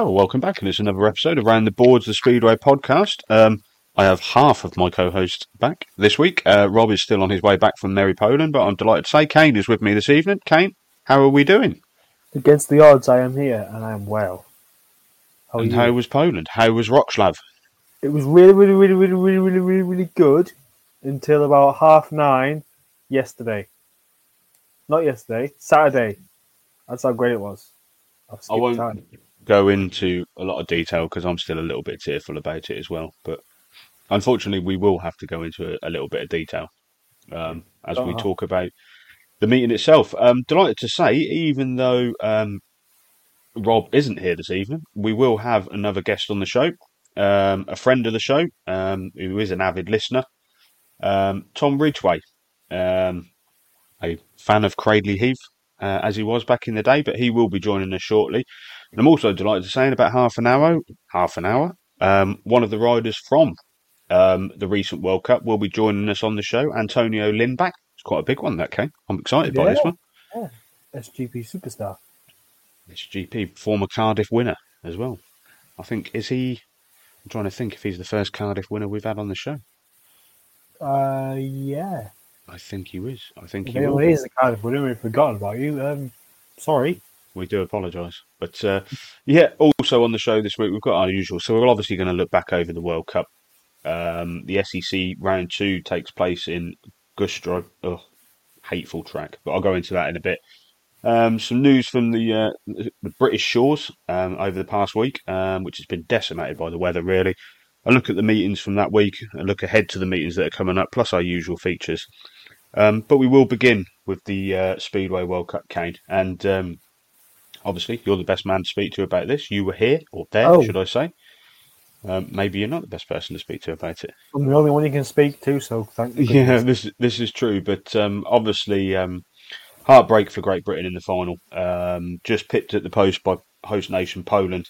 Well, welcome back, and it's another episode of Round the Boards, the Speedway podcast. Um, I have half of my co-hosts back this week. Uh, Rob is still on his way back from Merry Poland, but I'm delighted to say Kane is with me this evening. Kane, how are we doing? Against the odds, I am here and I am well. How and you? how was Poland? How was Wroclaw? It was really, really, really, really, really, really, really, really good until about half nine yesterday. Not yesterday, Saturday. That's how great it was. I won't time. go into a lot of detail because I'm still a little bit tearful about it as well. But unfortunately, we will have to go into a, a little bit of detail um, as we Uh-huh. talk about the meeting itself. Um, delighted to say, even though um, Rob isn't here this evening, we will have another guest on the show, um, a friend of the show um, who is an avid listener, um, Tom Ridgway, um, a fan of Cradley Heath. Uh, as he was back in the day, but he will be joining us shortly. And I'm also delighted to say in about half an hour, half an hour, um, one of the riders from um, the recent World Cup will be joining us on the show. Antonio Lindback. It's quite a big one, that came. I'm excited by this Yeah. one. SGP superstar. SGP, former Cardiff winner as well. I think, is he? I'm trying to think if he's the first Cardiff winner we've had on the show. Uh, yeah. I think he is. I think If he will. is the Cardiff winner, we've forgotten about you. Um, sorry. We do apologise. But uh, yeah, also on the show this week, we've got our usual. So we're obviously going to look back over the World Cup. Um, the SEC round two takes place in Gustrow. Oh, hateful track. But I'll go into that in a bit. Um, some news from the, uh, the British shores um, over the past week, um, which has been decimated by the weather, really. A look at the meetings from that week, a look ahead to the meetings that are coming up, plus our usual features. Um, but we will begin with the uh, Speedway World Cup, Kane. And um, obviously, you're the best man to speak to about this. You were here, or there, Oh. should I say. Um, maybe you're not the best person to speak to about it. I'm the only one you can speak to, so thank you. Yeah, this this is true, but um, obviously, um, heartbreak for Great Britain in the final. Um, just pipped at the post by host nation Poland,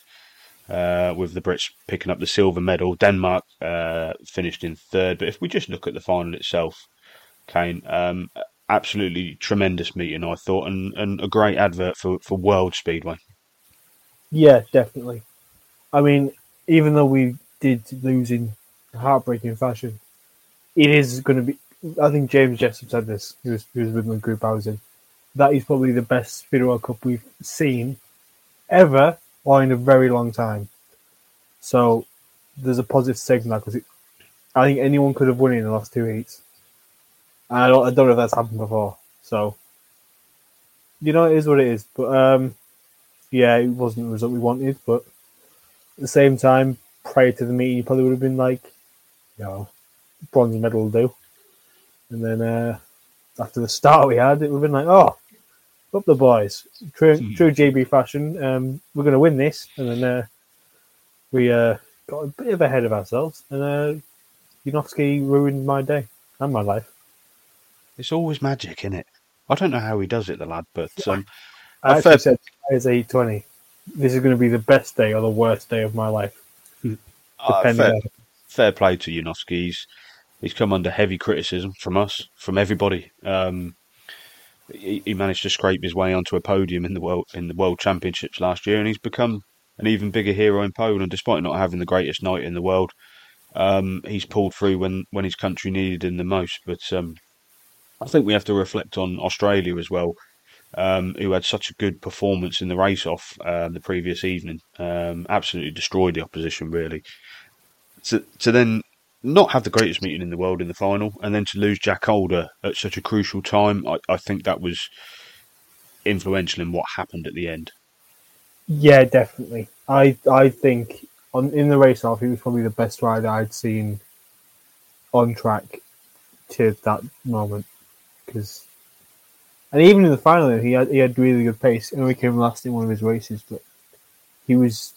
uh, with the Brits picking up the silver medal. Denmark uh, finished in third, but if we just look at the final itself, Kane, um, absolutely tremendous meeting, I thought, and, and a great advert for, for World Speedway. Yeah, definitely. I mean, even though we did lose in heartbreaking fashion, it is going to be. I think James Jessup said this. He was, he was with the group I was in. That is probably the best Speed World Cup we've seen ever, or in a very long time. So there's a positive from because I think anyone could have won it in the last two heats. And I don't, I don't know if that's happened before. So you know, it is what it is. But um, yeah, it wasn't the result we wanted, but the same time, prior to the meeting, you probably would have been like, you know, bronze medal will do. And then uh, after the start we had, it would have been like, oh, up the boys, true, Hmm. true JB fashion. Um, we're going to win this, and then uh, we uh, got a bit of ahead of ourselves, and uh, Janowski ruined my day and my life. It's always magic, isn't it? I don't know how he does it, the lad, but um, I actually fair- said as eight twenty. This is going to be the best day or the worst day of my life, uh, depending. fair, fair play to Janowski. He's, he's come under heavy criticism from us, from everybody. Um, he, he managed to scrape his way onto a podium in the world in the World Championships last year, and he's become an even bigger hero in Poland. Despite not having the greatest night in the world, um, he's pulled through when, when his country needed him the most. But um, I think we have to reflect on Australia as well, um, who had such a good performance in the race off uh, the previous evening. Um, absolutely destroyed the opposition, really. To, to then not have the greatest meeting in the world in the final, and then to lose Jack Holder at such a crucial time, I, I think that was influential in what happened at the end. Yeah, definitely. I I think on in the race off, he was probably the best rider I'd seen on track to that moment. Because, and even in the final, he had he had really good pace. He came last in one of his races, but he was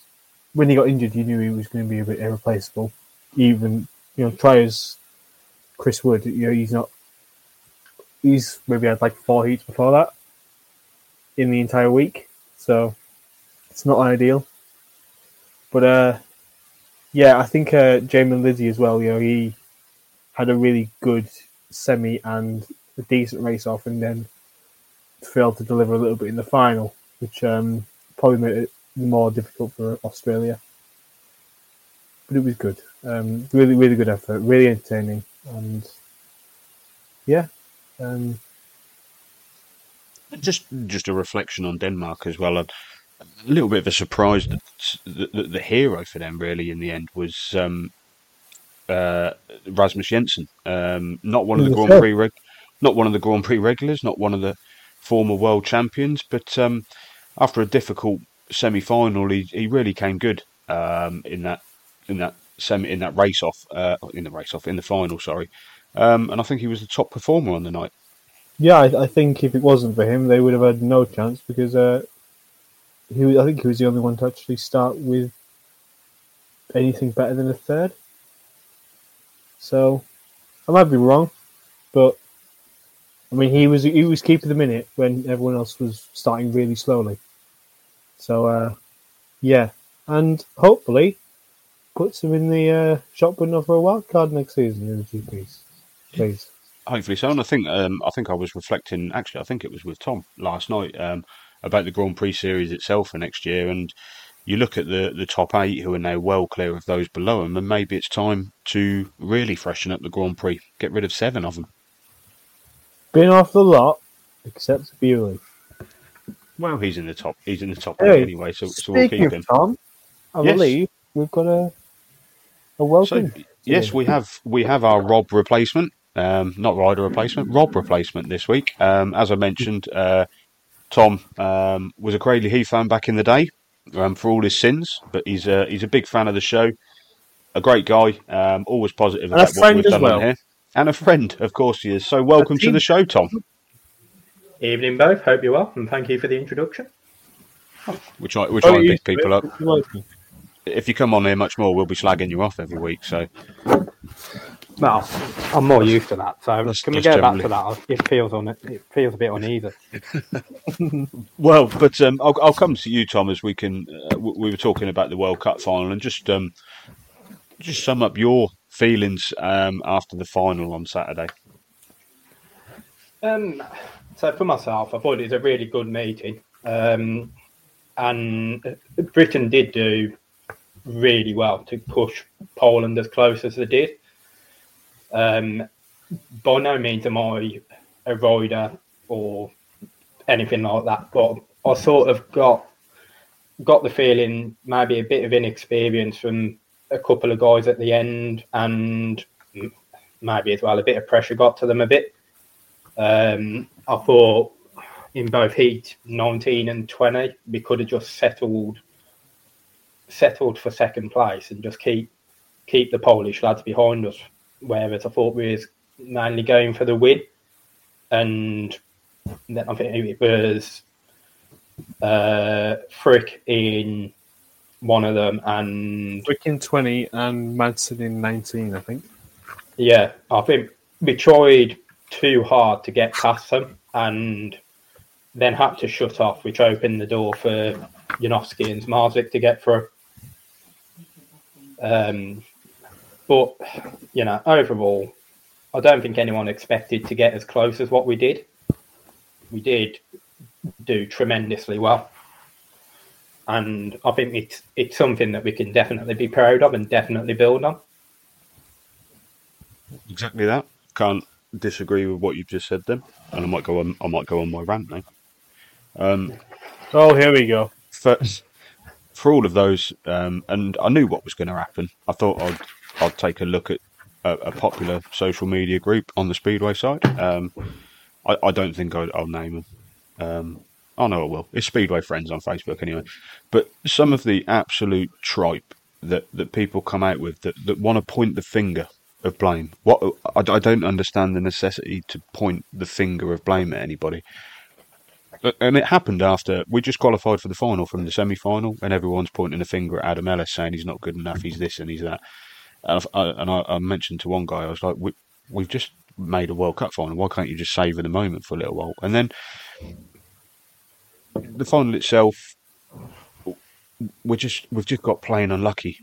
when he got injured, you knew he was going to be a bit irreplaceable. Even you know, try as Chris Wood, you know, he's not. He's maybe had like four heats before that in the entire week, so it's not ideal. But uh, yeah, I think uh, Jaimon Lidsey as well. You know, he had a really good semi and a decent race off, and then failed to deliver a little bit in the final, which um, probably made it more difficult for Australia. But it was good. Um, really, really good effort. Really entertaining, and yeah. Um, Just just a reflection on Denmark as well. A, a little bit of a surprise that the, the, the hero for them really in the end was um, uh, Rasmus Jensen. Um, not one of the Grand. Prix reg- not one of the Grand Prix regulars, not one of the former world champions, but um, after a difficult semi final, he, he really came good um, in that in that semi in that race off uh, in the race off in the final. Sorry, um, and I think he was the top performer on the night. Yeah, I, I think if it wasn't for him, they would have had no chance because uh, he. I think he was the only one to actually start with anything better than a third. So, I might be wrong, but I mean, he was he was keeping the minute when everyone else was starting really slowly. So, uh, yeah, and hopefully puts him in the uh, shop window for a wild card next season in the GPs, please. Hopefully so. And I think um, I think I was reflecting. Actually, I think it was with Tom last night um, about the Grand Prix series itself for next year. And you look at the the top eight who are now well clear of those below them, and maybe it's time to really freshen up the Grand Prix. Get rid of seven of them. Been off the lot, except Bewley. Well, he's in the top. He's in the top Hey, anyway, so, so we'll keep of him. Tom, I Yes. believe we've got a a So welcome. yes, we have we have our Rob replacement, um, not rider replacement, Rob replacement this week. Um, as I mentioned, uh, Tom um, was a Cradley Heath fan back in the day um, for all his sins, but he's a he's a big fan of the show. A great guy, um, always positive And a about what friend we've as done well. here, and a friend, of course, he is. So welcome to the show, Tom. Evening, both. Hope you're well, and thank you for the introduction. We try we Oh, you- pick people up. If you come on here much more, we'll be slagging you off every week. So Well, I'm more used to that. So That's- can we go back to that? It feels on it. It feels a bit uneven. Well, but um, I'll, I'll come to you, Tom, as we can. Uh, we were talking about the World Cup final, and just um, just sum up your feelings um, after the final on Saturday. Um, so for myself, I thought it was a really good meeting, um, and Britain did do really well to push Poland as close as they did. Um, by no means am I a rider or anything like that, but I sort of got got the feeling maybe a bit of inexperience from a couple of guys at the end, and maybe as well a bit of pressure got to them a bit. Um, I thought in both heat 19 and 20, we could have just settled settled for second place and just keep keep the Polish lads behind us. Whereas I thought we was mainly going for the win. and then I think it was uh, Frick in one of them, and Frick in 20 and Manson in 19, I think. Yeah, I think we tried too hard to get past them and then had to shut off, which opened the door for Janowski and Zmarzlik to get through. Um, but, you know, overall, I don't think anyone expected to get as close as what we did. We did do tremendously well. And I think it's it's something that we can definitely be proud of and definitely build on. Exactly that. Can't disagree with what you've just said then. And I might go on I might go on my rant now. Um, oh, here we go. For, for all of those, um, and I knew what was going to happen. I thought I'd I'd take a look at a, a popular social media group on the Speedway side. Um, I, I, don't think i will name them. I know I will. It's Speedway Friends on Facebook anyway. But some of the absolute tripe that, that people come out with that, that want to point the finger of blame. What I, I don't understand the necessity to point the finger of blame at anybody. And it happened after we just qualified for the final from the semi final, and everyone's pointing the finger at Adam Ellis saying he's not good enough, he's this and he's that. And I, and I, I mentioned to one guy, I was like, we, we've just made a World Cup final. Why can't you just savor the moment for a little while? And then the final itself, we just we've just got plain unlucky.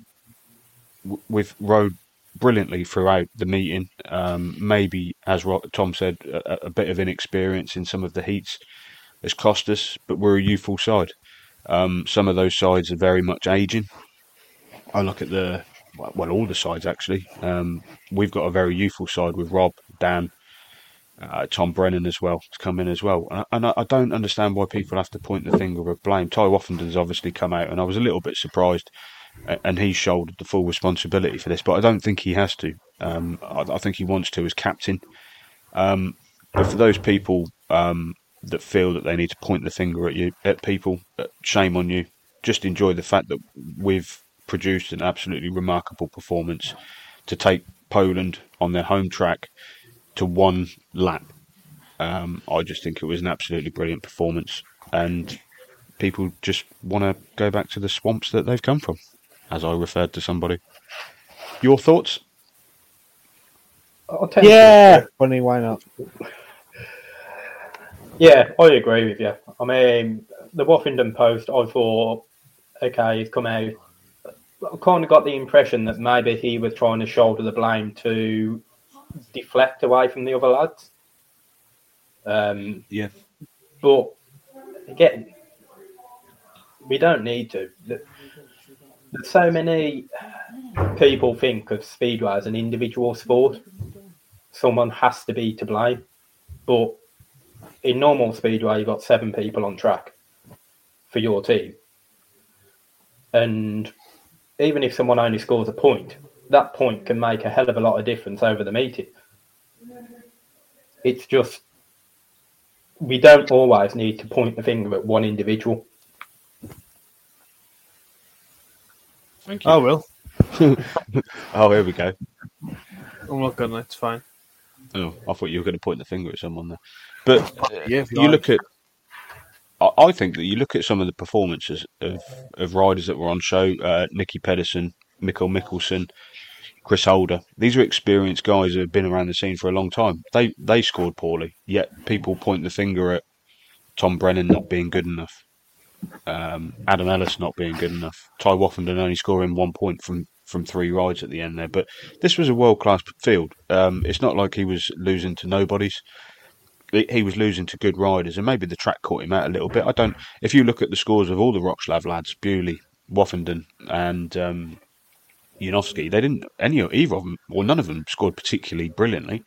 We've rode brilliantly throughout the meeting. Um, maybe, as Tom said, a, a, bit of inexperience in some of the heats has cost us, but we're a youthful side. Um, some of those sides are very much aging. I look at the well, all the sides actually. Um, we've got a very youthful side with Rob, Dan, uh, Tom Brennan as well to come in as well. And, I, and I, don't understand why people have to point the finger of blame. Tai Woffinden's obviously come out, and I was a little bit surprised, and he shouldered the full responsibility for this. But I don't think he has to. Um, I, I, think he wants to as captain. Um, but for those people um, that feel that they need to point the finger at you, at people, uh, shame on you. Just enjoy the fact that we've produced an absolutely remarkable performance to take Poland on their home track to one lap. Um, I just think it was an absolutely brilliant performance, and people just want to go back to the swamps that they've come from, as I referred to somebody. Your thoughts? yeah, funny. Why not? Yeah, I agree with you. I mean, the Woffinden post, I thought, okay, he's come out. I kind of got the impression that maybe he was trying to shoulder the blame to deflect away from the other lads. Um, yeah. But again, we don't need to. So many people think of speedway as an individual sport. Someone has to be to blame. But in normal speedway, you've got seven people on track for your team. And even if someone only scores a point, that point can make a hell of a lot of difference over the meeting. It's just we don't always need to point the finger at one individual. Thank you. I will. oh, here we go. I'm not gonna. It's fine. Oh, I thought you were going to point the finger at someone there. But yeah, you like. look at. I think that you look at some of the performances of, of riders that were on show. Uh, Nicki Pedersen, Mikkel Michelsen, Chris Holder. These are experienced guys who have been around the scene for a long time. They they scored poorly, yet people point the finger at Tom Brennan not being good enough, um, Adam Ellis not being good enough, Tai Woffinden only scoring one point from from three rides at the end there. But this was a world class field. Um, it's not like he was losing to nobodies. He was losing to good riders, and maybe the track caught him out a little bit. I don't. If you look at the scores of all the Wroclaw lads, Bewley, Woffinden, and um, Janowski, they didn't any either of them or none of them scored particularly brilliantly.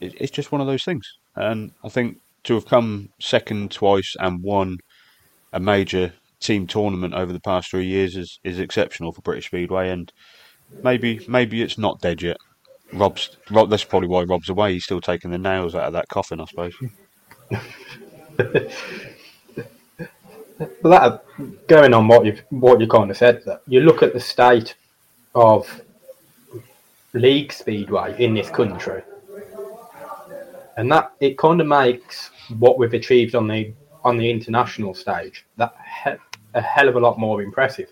It, it's just one of those things, and I think to have come second twice and won a major team tournament over the past three years is, is exceptional for British Speedway, and maybe maybe it's not dead yet. Rob's Rob, that's probably why Rob's away. He's still taking the nails out of that coffin, I suppose. that going on what you what you kind of said, that you look at the state of league speedway in this country, and that it kind of makes what we've achieved on the on the international stage that he- a hell of a lot more impressive.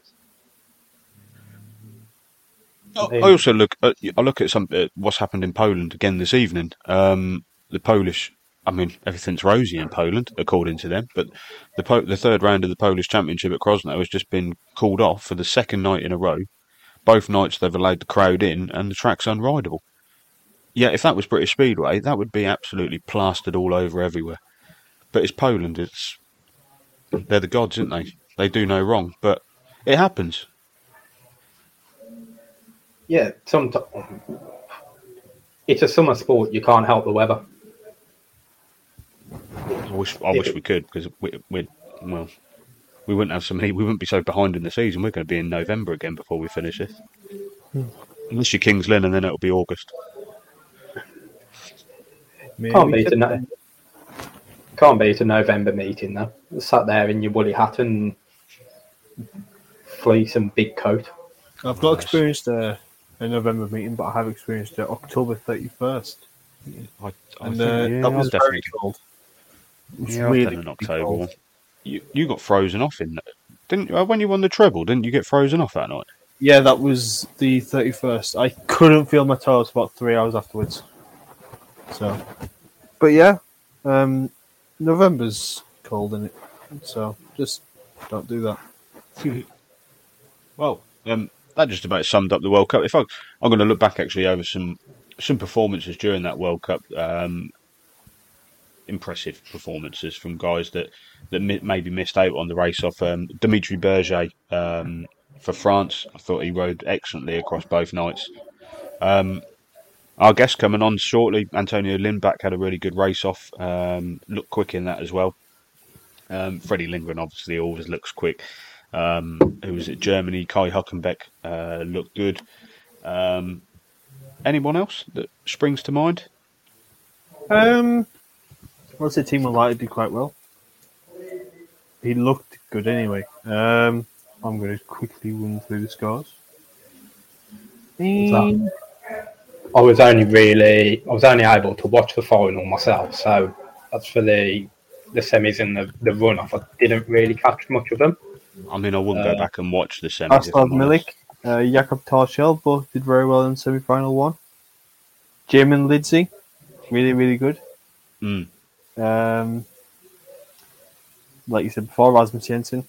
I also look. At, I look at some uh, what's happened in Poland again this evening. Um, the Polish. I mean, everything's rosy in Poland, according to them. But the po- the third round of the Polish Championship at Krosno has just been called off for the second night in a row. Both nights they've allowed the crowd in, and the track's unrideable. Yeah, if that was British Speedway, that would be absolutely plastered all over everywhere. But it's Poland. It's they're the gods, aren't they? They do no wrong, but it happens. Yeah, sometimes it's a summer sport. You can't help the weather. I wish I wish we could because we we well we wouldn't have so many. We wouldn't be so behind in the season. We're going to be in November again before we finish this. Unless you're Kings Lynn, and then it'll be August. Maybe Can't beat could- a no- can't beat a November meeting though. Sat there in your woolly hat and fleece and big coat. I've not experienced a, a November meeting, but I have experienced it October 31st. I, I And think, uh, yeah, that was definitely- cold. It was Yeah, I've really, done an really October cold. You you got frozen off in that, didn't you? When you won the treble, didn't you get frozen off that night? Yeah, that was the 31st. I couldn't feel my toes for about three hours afterwards. So, but yeah, um, November's cold in it, so just don't do that. Well, um, that just about summed up the World Cup. If I, I'm going to look back actually over some some performances during that World Cup. Um, impressive performances from guys that that maybe missed out on the race off. Um, Dimitri Berger um, for France, I thought he rode excellently across both nights. Um, our guest coming on shortly, Antonio Lindback had a really good race off. Um, looked quick in that as well. Um, Freddie Lindgren obviously always looks quick. Um, who was at Germany? Kai Huckenbeck uh, looked good. Anyone else that springs to mind? Um, I'd say Timo Lahti did quite well. He looked good anyway. Um, I'm going to quickly run through the scores. Um, I was only really I was only able to watch the final myself, so that's for the the semis and the, the run off. I didn't really catch much of them. I mean, I wouldn't Uh, go back and watch the semis. if Aslav I'm. Milik, uh, Jakob Tarshel both did very well in semi final one. Jaimon Lidsey, really, really good. Mm. Um, like you said before, Rasmus Jensen.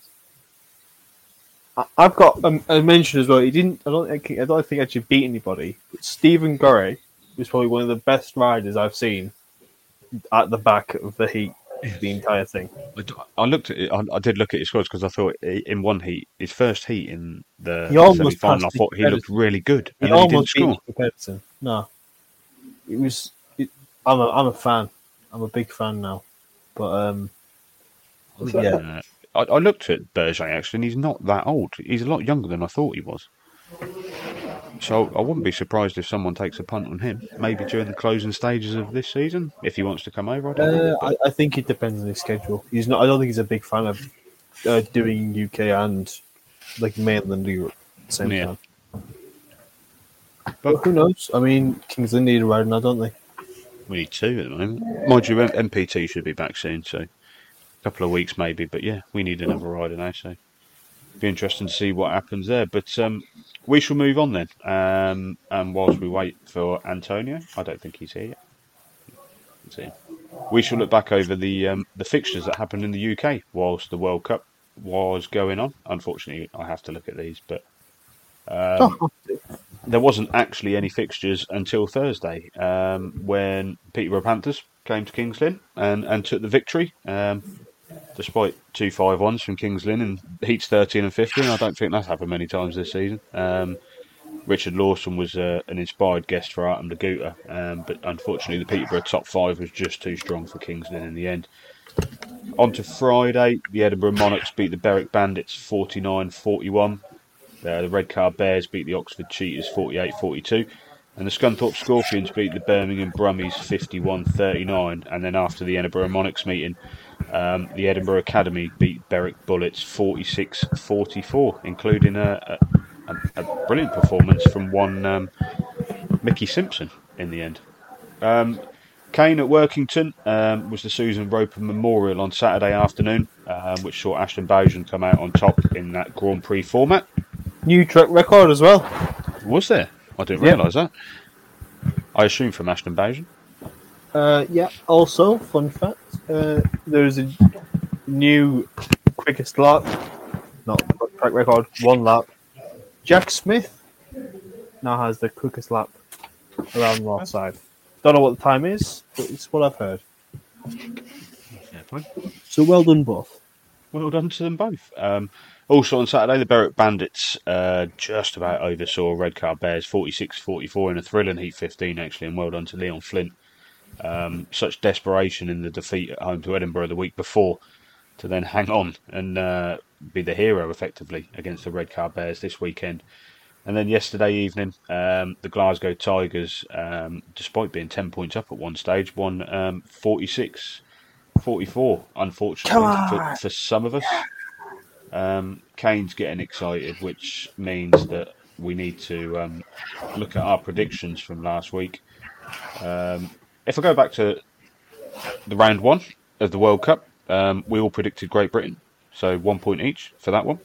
I- I've got um, a mention as well. He didn't. I don't think. I don't think he actually beat anybody. But Steven Goret was probably one of the best riders I've seen at the back of the heat, the entire thing. I d- I looked at it. I, I did look at his scores because I thought in one heat, his first heat in the He almost semi-final, I thought he looked really good, He and then he didn't almost beat score. No, it was. It, I'm a. I'm a fan. I'm a big fan now. But um, yeah, Uh, I, I looked at Berger actually, and he's not that old. He's a lot younger than I thought he was. So I wouldn't be surprised if someone takes a punt on him, maybe during the closing stages of this season, if he wants to come over. I don't know. Uh, I, I think it depends on his schedule. He's not. I don't think he's a big fan of uh, doing UK and like mainland Europe at the same Yeah. time. But who knows? I mean, Kings Lynn need a rider now, don't they? We need two at the moment. Mind you, MPT should be back soon, so a couple of weeks maybe. But yeah, we need another rider now, so be interesting to see what happens there. But um, we shall move on then. Um, and whilst we wait for Antonio, I don't think he's here yet. We shall look back over the um, the fixtures that happened in the UK whilst the World Cup was going on. Unfortunately, I have to look at these, but um, there wasn't actually any fixtures until Thursday um, when Peterborough Panthers came to Kings Lynn and, and took the victory. Um, despite two five ones from Kings Lynn in heats 13 and 15, I don't think that's happened many times this season. Um, Richard Lawson was uh, an inspired guest for Artem Laguta, um, but unfortunately, the Peterborough top five was just too strong for Kings Lynn in the end. On to Friday, the Edinburgh Monarchs beat the Berwick Bandits 49 41. Uh, the Redcar Bears beat the Oxford Cheetahs 48 42. And the Scunthorpe Scorpions beat the Birmingham Brummies 51 39. And then after the Edinburgh Monarchs meeting, um, the Edinburgh Academy beat Berwick Bullets 46 44, including a, a, a brilliant performance from one um, Mickey Simpson in the end. Um, Kane at Workington um, was the Susan Roper Memorial on Saturday afternoon, um, which saw Ashton Boughen come out on top in that Grand Prix format. New track record as well. Was there? I didn't Yeah. realise that. I assume from Ashton Boughen. Uh, yeah. Also, fun fact: uh, there's a new quickest lap, not track record, one lap. Jack Smith now has the quickest lap around the north side. Don't know what the time is, but it's what I've heard. Yeah, So well done, both. Well done to them both. Um, also on Saturday, the Berwick Bandits uh, just about oversaw Redcar Bears 46-44 in a thrilling Heat 15, actually, and well done to Leon Flint. Um, such desperation in the defeat at home to Edinburgh the week before to then hang on and uh, be the hero, effectively, against the Redcar Bears this weekend. And then yesterday evening, um, the Glasgow Tigers, um, despite being 10 points up at one stage, won um, 46 44, unfortunately, for, for some of us. Um, Kane's getting excited, which means that we need to um, look at our predictions from last week. Um, if I go back to the round one of the World Cup, um, we all predicted Great Britain, so one point each for that one.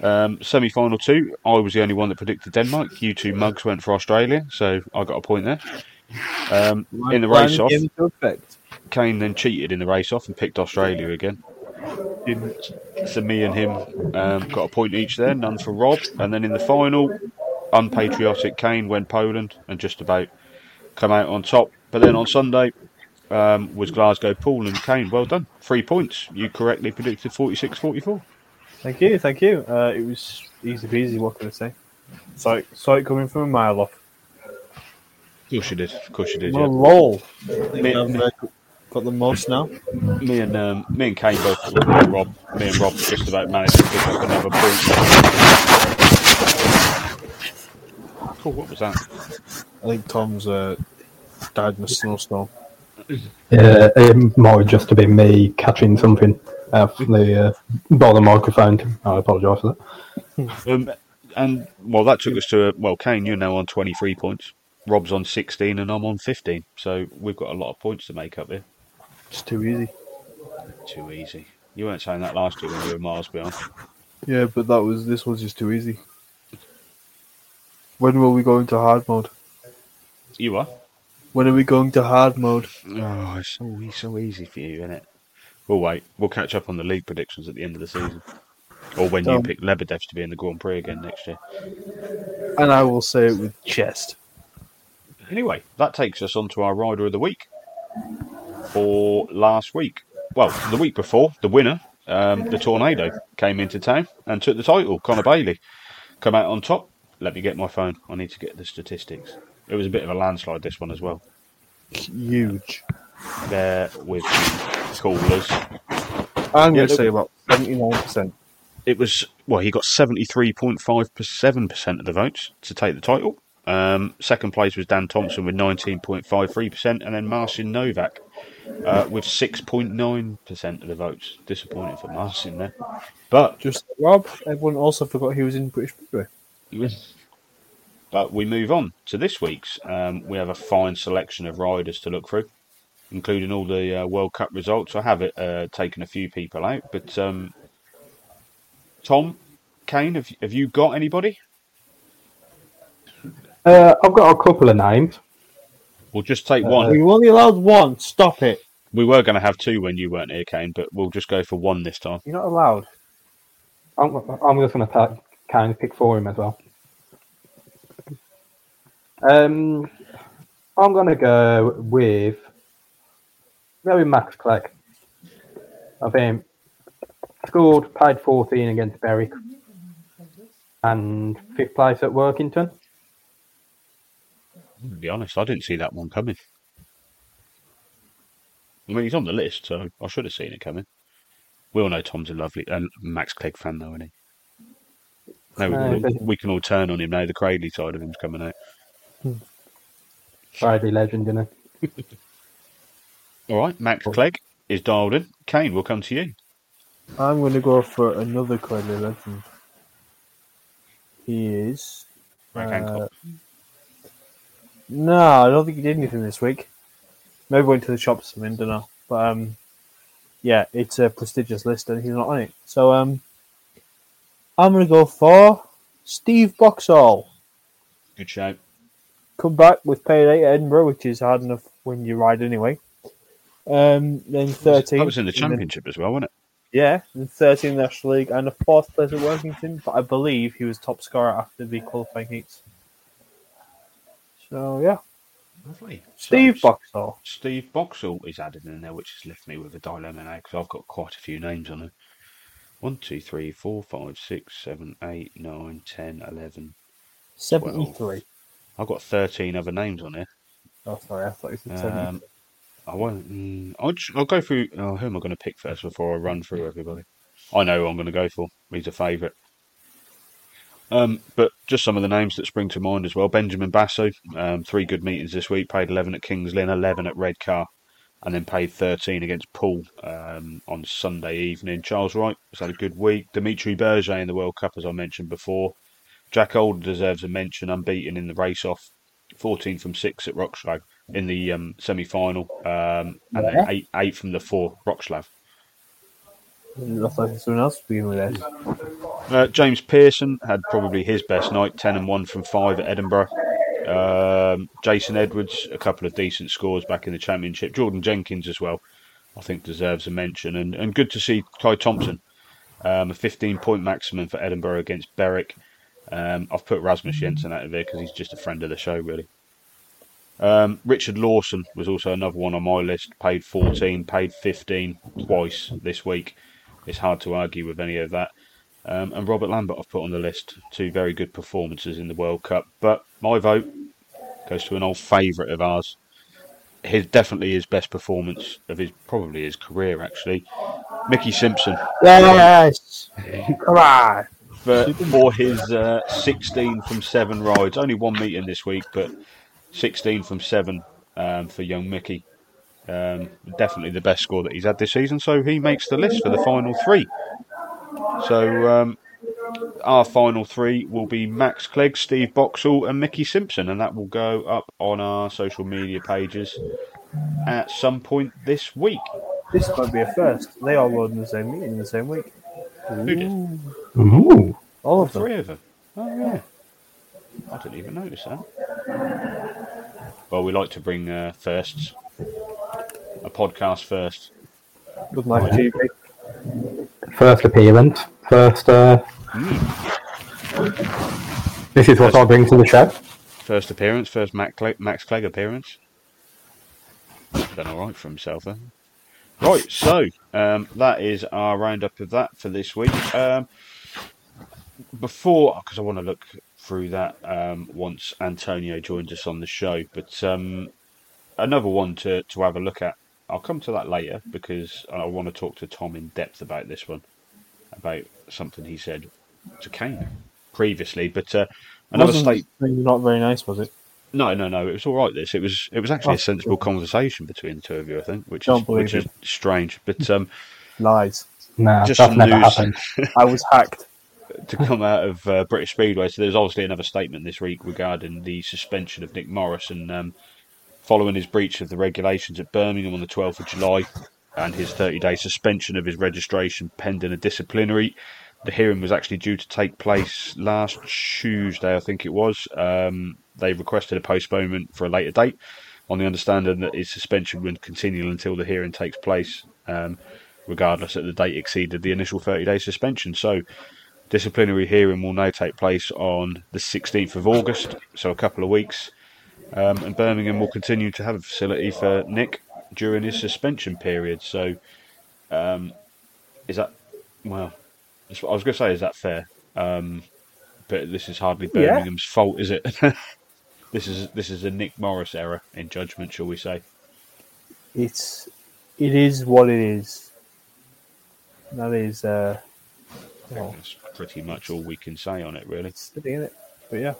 Um, Semi final two, I was the only one that predicted Denmark. You two mugs went for Australia, so I got a point there. Um, in the race off, Came into effect. Kane then cheated in the race off and picked Australia again. So me and him um, got a point each there, none for Rob. And then in the final, unpatriotic Kane went Poland and just about come out on top. But then on Sunday um, was Glasgow Poole and Kane. Well done, three points. You correctly predicted 46-44. Thank you, thank you. Uh, it was easy peasy. What can I say? Saw it, saw it coming from a mile off. Of course you did. Of course you did. Well, Yeah. lol. I Me- I've got the most now. Me and um, me and Kane both. Me and Rob. Me and Rob just about managed to pick up another point. Cool. What was that? I think Tom's uh, died in a snowstorm. Yeah, it might just have been me catching something off the uh, by the microphone. I apologise for that. Um, and well, that took us to a, well, Kane, you're now on 23 points. Rob's on 16, and I'm on 15. So we've got a lot of points to make up here. It's too easy. Too easy. You weren't saying that last year when you were miles behind. Yeah, but that was this was just too easy. When will we go into hard mode? You are. When are we going to hard mode? Oh, it's so so easy for you, isn't it? We'll wait. We'll catch up on the league predictions at the end of the season, or when you Um, pick Lebedev to be in the Grand Prix again next year. And I will say it with chest. Anyway, that takes us on to our rider of the week for last week. Well, the week before, the winner, um, the Tornado, came into town and took the title. Connor Bailey come out on top. Let me get my phone. I need to get the statistics. It was a bit of a landslide, this one as well. Huge. There with the callers. I'm Yeah, going to say about seventy nine percent. It was, well, he got 73.57% of the votes to take the title. Um, second place was Dan Thompson with 19.53%, and then Marcin Nowak uh, with 6.9% of the votes. Disappointing for Marcin there. But Just Rob, everyone also forgot he was in British Midway. But we move on to this week's. Um, we have a fine selection of riders to look through, including all the uh, World Cup results. I have it uh, taken a few people out, but um, Tom, Kane, have, have you got anybody? Uh, I've got a couple of names. We'll just take one. We only allowed one. Stop it. We were going to have two when you weren't here, Kane, but we'll just go for one this time. You're not allowed. I'm, I'm just going to kind of pick for him as well. Um, I'm going to go with maybe Max Clegg. I think scored, paid 14 against Berwick, and fifth place at Workington. To be honest, I didn't see that one coming. I mean, he's on the list, so I should have seen it coming. We all know Tom's a lovely uh, Max Clegg fan, though, isn't he? No, we, No, can all, we can all turn on him now. The Cradley side of him's coming out. Friday legend, isn't it? All right, Max Clegg is dialed in. Kane, we'll come to you. I'm going to go for another Cradley legend. He is. Frank uh, Hancock. No, I don't think he did anything this week. Maybe went to the shops. I mean, don't know. But um, yeah, it's a prestigious list, and he's not on it. So um, I'm gonna go for Steve Boxall. Good shape. Come back with payday at Edinburgh, which is hard enough when you ride anyway. Um, then 13. That was in the and then- championship as well, wasn't it? Yeah, in 13 in the National League and a fourth place at Workington, but I believe he was top scorer after the qualifying heats. So yeah, Lovely. Steve So, Boxall. Steve Boxall is added in there, which has left me with a dilemma now because I've got quite a few names on it. One, two, three, four, five, six, seven, eight, nine, ten, eleven. 73. I've got thirteen other names on here. Oh, sorry, I thought you said 70. Um, I won't. Mm, I'll, j- I'll go through. Oh, who am I going to pick first before I run through everybody? I know who I'm going to go for. He's a favourite. Um, but just some of the names that spring to mind as well. Benjamin Basso, um, three good meetings this week. Paid 11 at Kings Lynn, 11 at Redcar, and then paid 13 against Poole um, on Sunday evening. Charles Wright has had a good week. Dimitri Berger in the World Cup, as I mentioned before. Jack Holder deserves a mention, unbeaten in the race off. 14 from 6 at Wroclaw in the um, semi final, um, and Yeah. then 8, 8 from the 4 Wroclaw. Uh, James Pearson had probably his best night, 10 and 1 from 5 at Edinburgh. Um, Jason Edwards, a couple of decent scores back in the championship. Jordan Jenkins as well, I think deserves a mention. And, and good to see Ty Thompson, um, a 15 point maximum for Edinburgh against Berwick. Um, I've put Rasmus Jensen out of there because he's just a friend of the show, really. Um, Richard Lawson was also another one on my list. Paid 14, paid 15 twice this week. It's hard to argue with any of that. Um, and Robert Lambert, I've put on the list. Two very good performances in the World Cup. But my vote goes to an old favourite of ours. His definitely his best performance of his probably his career actually. Mickey Simpson Yes! Come on! for, for his uh, 16 from seven rides. Only one meeting this week, but 16 from seven um, for young Mickey. Um, definitely the best score that he's had this season. So he makes the list for the final three. So um, our final three will be Max Clegg, Steve Boxall, and Mickey Simpson, and that will go up on our social media pages at some point this week. This might be a first. They all rode in the same meeting in the same week. Who did? Ooh. All of them. Three of them. Oh yeah. I didn't even notice that. Well, we like to bring uh, firsts. A podcast first. Good night, GB. First appearance. First. Uh, this is what I bring to the show. First appearance, first Max Clegg, Max Clegg appearance. Done all right for himself then. Right, so um, that is our roundup of that for this week. Um, before, because I want to look through that um, once Antonio joins us on the show, but um, another one to, to have a look at. I'll come to that later because I want to talk to Tom in depth about this one, about something he said to Kane previously. But uh, another Wasn't state. not very nice, was it? No, no, no. It was all right. This it was. It was actually a sensible conversation between the two of you. I think, which Don't is which is it. strange. But um, Lies. Nah, Just that's some never news. happened. I was hacked. to come out of uh, British Speedway, so there's obviously another statement this week regarding the suspension of Nick Morris and um, following his breach of the regulations at Birmingham on the 12th of July and his 30-day suspension of his registration pending a disciplinary. The hearing was actually due to take place last Tuesday, I think it was. Um, they requested a postponement for a later date on the understanding that his suspension would continue until the hearing takes place, um, regardless that the date exceeded the initial 30-day suspension. So disciplinary hearing will now take place on the 16th of August, so a couple of weeks. Um, and Birmingham will continue to have a facility for Nick during his suspension period. So, um, is that well? that's what I was going to say, is that fair? Um, but this is hardly Yeah. Birmingham's fault, is it? this is this is a Nick Morris error in judgment, shall we say? It's it is what it is. That is uh that's pretty much all we can say on it, really. it's it. But yeah.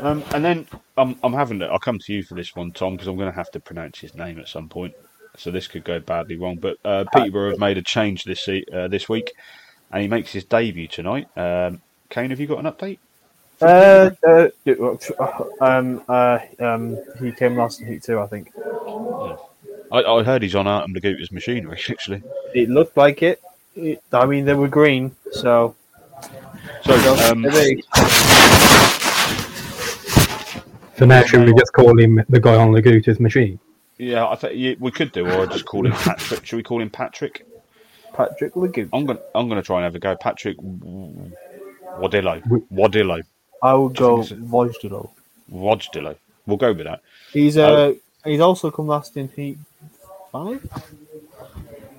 Um, and then I'm, I'm having to, I'll come to you for this one, Tom, because I'm going to have to pronounce his name at some point. So this could go badly wrong. But uh, Peterborough have made a change this uh, this week, and he makes his debut tonight. Um, Kane, have you got an update? Uh, uh, um, uh, um, he came last Heat 2, I think. I, I heard he's on Artem Laguta's machinery, actually. It looked like it. it I mean, they were green, so. So, um, So now should we just call him the guy on Laguta's machine? yeah, I think we could do, or just call him Patrick. Should we call him Patrick? Patrick Lagoon. I'm gonna, I'm gonna try and have a go. Patrick Wadillo. Wadillo. I would go think it's- Vojdilo. We'll go with that. He's uh, he's also come last in Heat 5?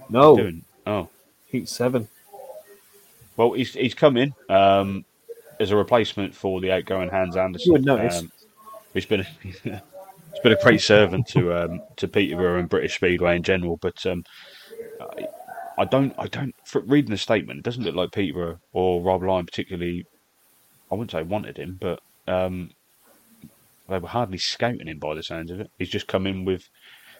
No, Doing, oh. Heat 7. Well, he's he's come in um, as a replacement for the outgoing Hans Andersen. You would notice. Um, he's been he's been a great servant to um, to Peterborough and British Speedway in general. But um, I, don't I don't reading the statement, it doesn't look like Peterborough or Rob Lyon particularly. I wouldn't say wanted him, but um, they were hardly scouting him by the sounds of it. He's just come in with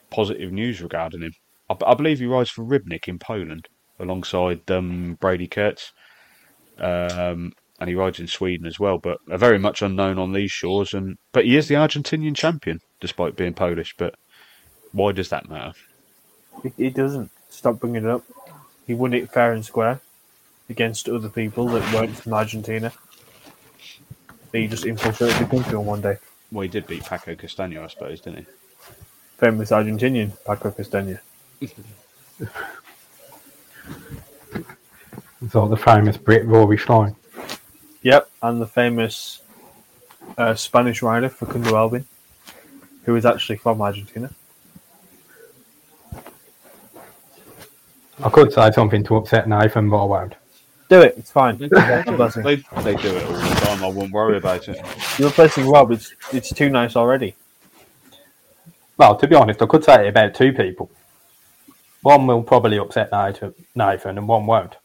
positive news regarding him. I, I believe he rides for Rybnik in Poland alongside um, Brady Kurtz um, and he rides in Sweden as well, but are very much unknown on these shores. And but he is the Argentinian champion, despite being Polish. But why does that matter? He, he doesn't. Stop bringing it up. He won it fair and square against other people that weren't from Argentina. He just infiltrated the country on one day. Well, he did beat Paco Castagna, I suppose, didn't he? Famous Argentinian, Paco Castagna. So the famous Brit Rory Schlein. Yep, and the famous uh, Spanish rider Facundo Albin, who is actually from Argentina. I could say something to upset Nathan, but I won't. Do it, it's fine. They, That's a blessing. they, they do it all the time. I won't worry about it. You're replacing Rob, it's, it's too nice already. Well, to be honest, I could say it about two people. One will probably upset Nathan, Nathan and one won't.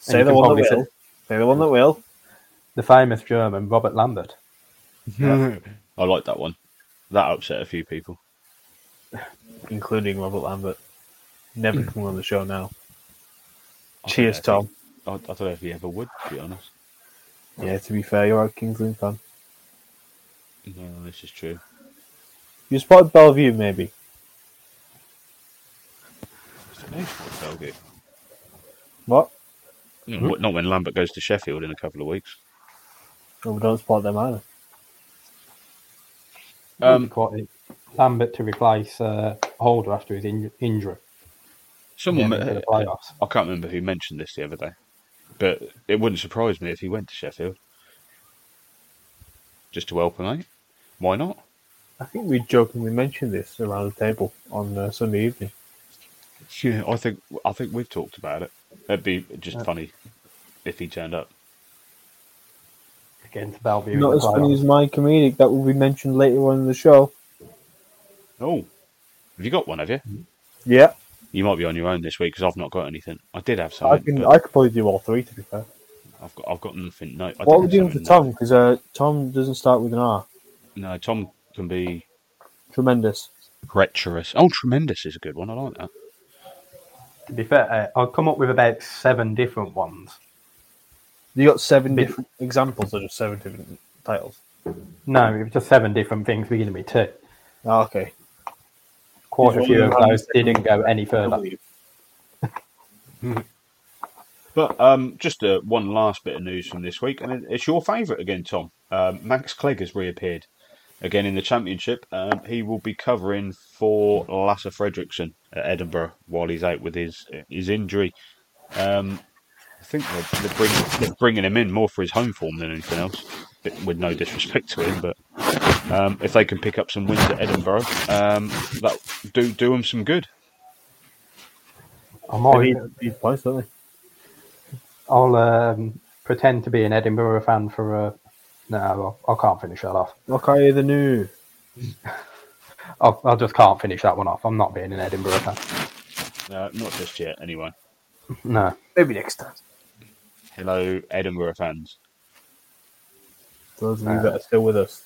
Say you the one that probably say- will. Say the one that will. The famous German Robert Lambert. I like that one. That upset a few people. including Robert Lambert. Never coming on the show now. I Cheers, Tom. he- I, I don't know if he ever would, to be honest. Yeah, to be fair, you're a Kings Lynn fan. No, this is true. You spotted Belle Vue, maybe. Belgium. What? No, Not when Lambert goes to Sheffield in a couple of weeks. No, we don't spot them either. Um, quite Lambert to replace uh, Holder after his in- injury. Someone, Yeah, into the uh, playoffs. I can't remember who mentioned this the other day, but it wouldn't surprise me if he went to Sheffield just to help him out. Why not? I think we jokingly mentioned this around the table on uh, Sunday evening. Yeah, I think I think we've talked about it. It'd be just funny if he turned up. Against Belle Vue. Not as funny as my comedic that will be mentioned later on in the show. Oh, have you got one? Have you? Yeah, You might be on your own this week because I've not got anything. I did have something. I can. but I could probably do all three. To be fair, I've got I've got nothing. No, I what did are we have doing for Tom? Because uh, Tom doesn't start with an R. No, Tom can be Tremendous. treacherous. Oh, tremendous is a good one. I like that. To be fair, uh, I'll come up with about seven different ones. You got seven Bit- different examples or just seven different titles? No, it was just seven different things beginning with two. Oh, okay. Quite a few of of those didn't go any further. But um, just uh, one last bit of news from this week, and it's your favourite again, Tom. Um, Max Clegg has reappeared again in the championship. Um, he will be covering for Lasse Fredriksson at Edinburgh while he's out with his his injury. Um, I think they're, they're, bring, they're bringing him in more for his home form than anything else. Bit- With no disrespect to him, but um, if they can pick up some wins at Edinburgh, um, that do do them some good. I They might, need these points, don't they? I'll um, pretend to be an Edinburgh fan for a. No, I I can't finish that off. Okay, the new. I, I just can't finish that one off. I'm not being an Edinburgh fan. Uh, not just yet, anyway. No. Maybe next time. Hello, Edinburgh fans. Those of you that are still with us.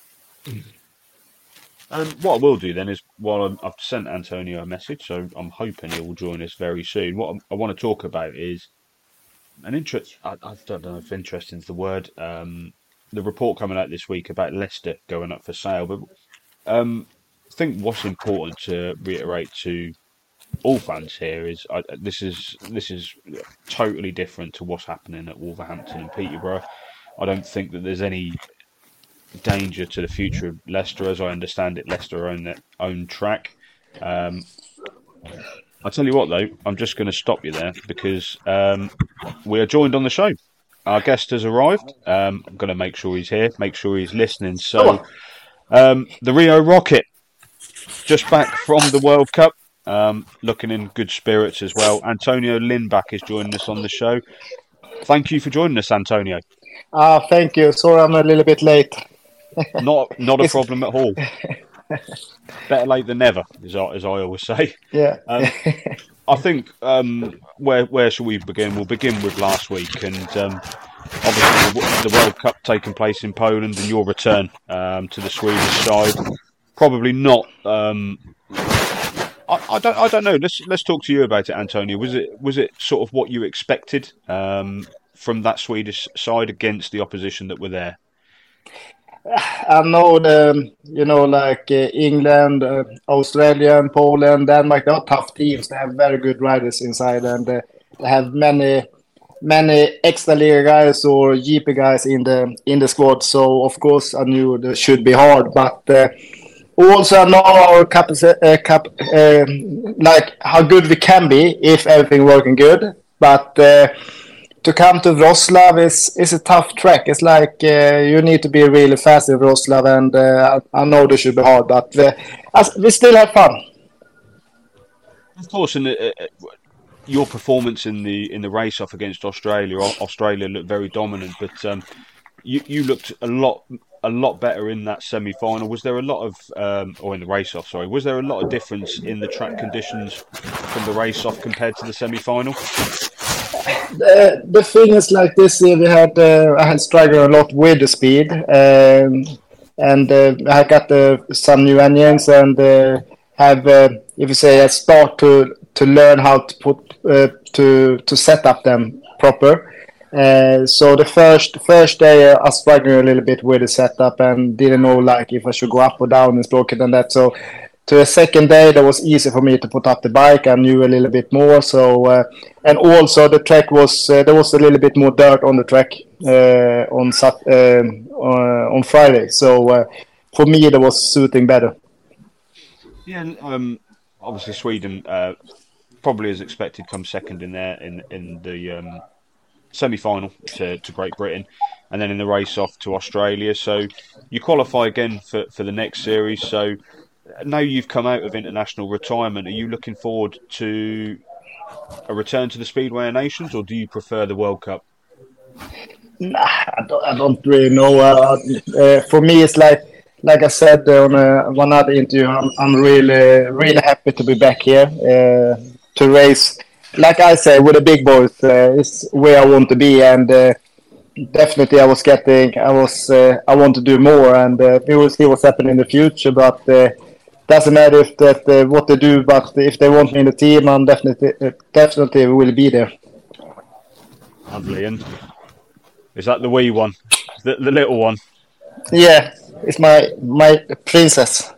And what I will do then is, while I'm, I've sent Antonio a message, so I'm hoping he will join us very soon. What I, I want to talk about is an interest. I, I don't know if interesting is the word. Um, the report coming out this week about Leicester going up for sale, but um, I think what's important to reiterate to all fans here is uh, this is this is totally different to what's happening at Wolverhampton and Peterborough. I don't think that there's any danger to the future of Leicester, as I understand it. Leicester own their own track. Um, I tell you what, though, I'm just going to stop you there because um, we are joined on the show. Our guest has arrived. Um, I'm going to make sure he's here, make sure he's listening. So, um, the Rio Rocket, just back from the World Cup, um, looking in good spirits as well. Antonio Lindback is joining us on the show. Thank you for joining us, Antonio. Ah, uh, thank you. Sorry, I'm a little bit late. not, not a problem at all. Better late than never, as I, as I always say. Yeah. Um, I think um, where where shall we begin? We'll begin with last week, and um, obviously the, the, World Cup taking place in Poland, and your return um, to the Swedish side. Probably not. Um, I, I, don't. I don't know. Let's let's talk to you about it, Antonio. Was it was it sort of what you expected um, from that Swedish side against the opposition that were there? I know the, you know, like uh, England, uh, Australia, and Poland, Denmark. They are tough teams. They have very good riders inside, and uh, they have many, many extra league guys or GP guys in the in the squad. So of course, I knew it should be hard, but uh, also know our cap, uh, cap um, like how good we can be if everything working good, but uh, to come to Wroclaw is is a tough track. It's like uh, you need to be really fast in Wroclaw, and uh, I, know this should be hard, but uh, we still have fun. Of course, and uh, your performance in the in the race off against Australia, Australia looked very dominant, but um, you you looked a lot a lot better in that semi final. Was there a lot of, um, or in the race off, sorry, was there a lot of difference in the track conditions from the race off compared to the semi final? the, the thing is like this year we had uh, I had struggled a lot with the speed um, and uh, I got uh, some new engines and uh, have uh, if you say a start to to learn how to put uh, to to set up them proper. So the first first day I struggled a little bit with the setup and didn't know like if I should go up or down and stroke it and that. So to the second day that was easy for me to put up the bike. I knew a little bit more. So uh, and also the track was uh, there was a little bit more dirt on the track uh, on uh, on friday. So uh, for me that was suiting better. Yeah um, obviously sweden uh, probably as expected come second in there in in the um, semi-final to, to great britain and then in the race off to australia so you qualify again for, for the next series so now you've come out of international retirement, are you looking forward to a return to the Speedway Nations, or do you prefer the World Cup? Nah, I don't, I don't really know. Uh, uh, for me, it's like like I said on uh, one other interview, I'm, I'm really really happy to be back here uh, to race. Like I say, with the big boys, uh, it's where I want to be, and uh, definitely I was getting, I was, I want to do more, and we will see what's happening in the future. But doesn't matter if that uh, what they do, but if they want me in the team, I'm definitely uh, definitely will be there. Lovely, and is that the wee one, the, the little one? Yeah, it's my my princess.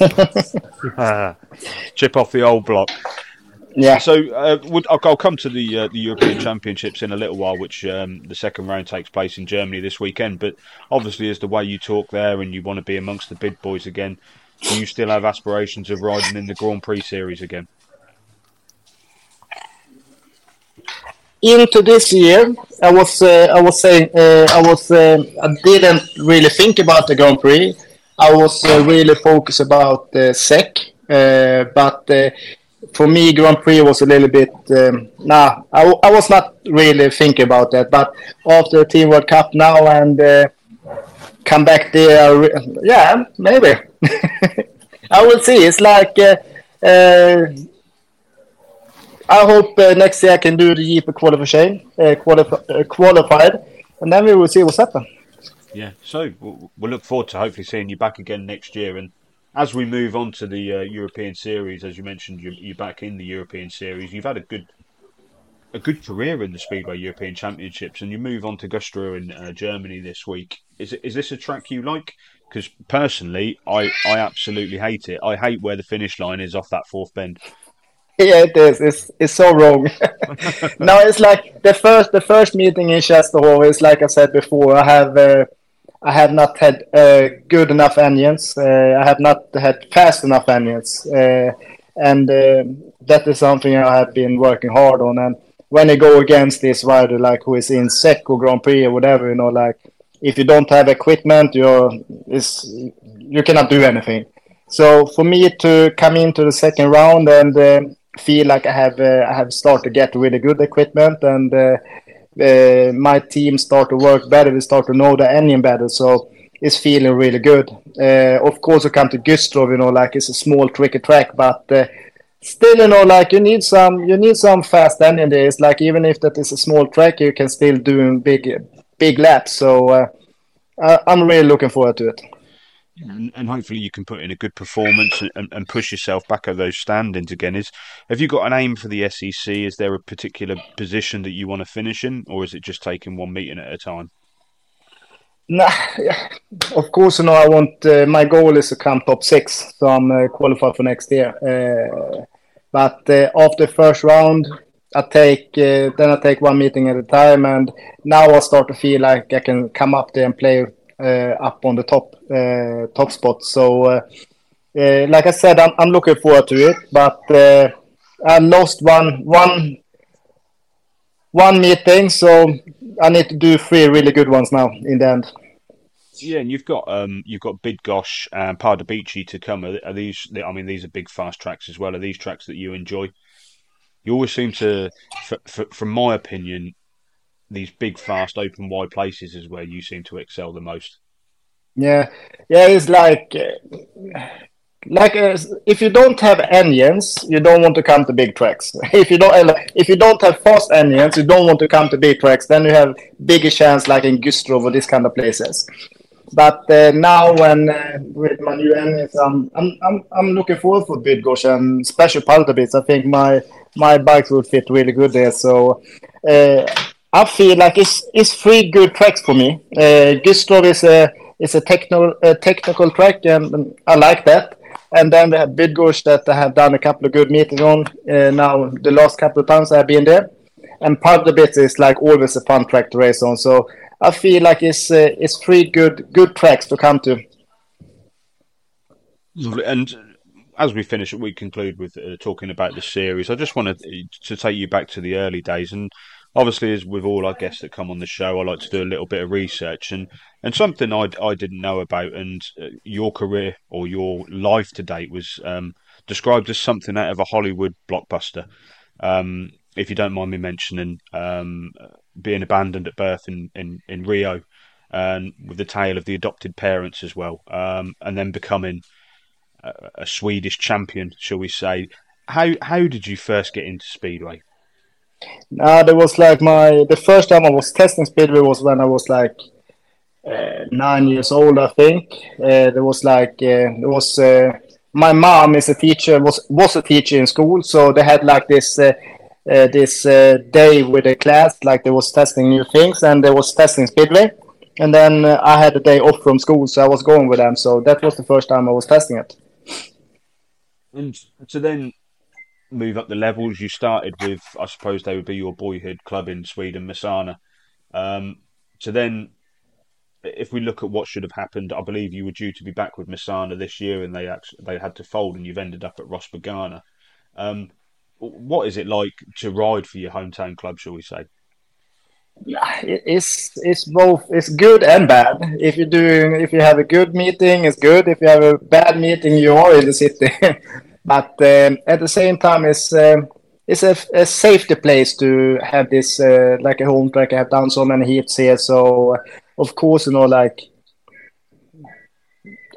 Chip off the old block. Yeah. So uh, would, I'll, I'll, come to the uh, the European Championships in a little while, which um, the second round takes place in Germany this weekend. But obviously, as the way you talk there, and you want to be amongst the big boys again, do you still have aspirations of riding in the Grand Prix series again? Into this year, I was uh, I was saying uh, I was uh, I didn't really think about the Grand Prix. I was uh, really focused about the SEC, uh, but uh, for me, Grand Prix was a little bit. Um, nah, I, was not really thinking about that. But after the Team World Cup now and come back there. Yeah, maybe. I will see. It's like uh, uh, I hope uh, next year I can do the GP qualification, uh, uh, qualified, and then we will see what's happened. Yeah, so we'll, we'll, look forward to hopefully seeing you back again next year. And as we move on to the uh, European Series, as you mentioned, you're, you're, back in the European Series. You've had a good a good career in the Speedway European Championships, and you move on to Güstrow in uh, Germany this week. Is is this a track you like? Because personally, I, I absolutely hate it. I hate where the finish line is off that fourth bend. Yeah, it is. It's it's so wrong. no, it's like the first the first meeting in Częstochowa is like I said before. I have uh, I have not had uh, good enough engines. Uh, I have not had fast enough engines, uh, and uh, that is something I have been working hard on. And when I go against this rider, like who is in SEC or Grand Prix or whatever, you know, like if you don't have equipment, you're you cannot do anything. So for me to come into the second round and uh, feel like I have uh, I have started to get really good equipment and uh, my team start to work better, we start to know the engine better. So it's feeling really good. Uh, of course, I come to Gustrow, you know, like it's a small tricky track, but uh, still, you know, like you need some you need some fast engine there. It's like even if that is a small track, you can still do big big laps. So uh, I'm really looking forward to it. And, and, hopefully you can put in a good performance and, and, push yourself back at those standings again. Is have you got an aim for the SEC? Is there a particular position that you want to finish in, or is it just taking one meeting at a time? Nah, of course, you know I want. Uh, my goal is to come top six, so I'm uh, qualified for next year. Uh, but uh, after first round, I take uh, then I take one meeting at a time, and now I start to feel like I can come up there and play up on the top uh, top spot. So, uh, like I said, I'm, I'm looking forward to it. But I lost one one one meeting, so I need to do three really good ones now in the end. Yeah, and you've got um, you've got Bydgoszcz and Pardubice to come. Are, are, these? I mean, these are big fast tracks as well. Are these tracks that you enjoy? You always seem to, from my opinion, these big, fast, open, wide places is where you seem to excel the most. Yeah, yeah, it's like uh, like uh, if you don't have engines, you don't want to come to big tracks. if you don't if you don't have fast engines, you don't want to come to big tracks. Then you have bigger chance, like in Güstrow or this kind of places. But uh, now, when uh, with my new engines, I'm, I'm I'm I'm looking forward for Bydgoszcz and special Pardubice. I think my my bikes would fit really good there. So. I feel like it's it's three good tracks for me. Uh, Güstrow is a is a technical a technical track, and I like that. And then we have Bydgoszcz that I have done a couple of good meetings on. Uh, now the last couple of times I've been there, and Pardubice is like always a fun track to race on. So I feel like it's uh, it's three good good tracks to come to. Lovely. And as we finish, we conclude with uh, talking about the series. I just wanted to take you back to the early days and obviously, as with all our guests that come on the show, I like to do a little bit of research and, and something I, I didn't know about. And uh, your career or your life to date was um, described as something out of a Hollywood blockbuster. Um, if you don't mind me mentioning, um, being abandoned at birth in, in, in Rio, and with the tale of the adopted parents as well, um, and then becoming a, a Swedish champion, shall we say? How how did you first get into speedway? No, there was like my the first time I was testing speedway was when I was like uh, nine years old, I think. Uh, there was like uh, there was uh, my mom is a teacher was was a teacher in school, so they had like this uh, uh, this day with the class, like they was testing new things, and they was testing speedway. And then I had a day off from school, so I was going with them. So that was the first time I was testing it. And so then move up the levels. You started with, I suppose they would be your boyhood club in Sweden, Masarna. Um, so then, if we look at what should have happened, I believe you were due to be back with Masarna this year, and they actually, they had to fold, and you've ended up at Ross Um, what is it like to ride for your hometown club? Shall we say? It's it's both it's good and bad. If you're doing if you have a good meeting, it's good. If you have a bad meeting, you are in the city. But um, at the same time, it's um, it's a, a, safety place to have this uh, like a home track. I have done so many heats here, so uh, of course, you know, like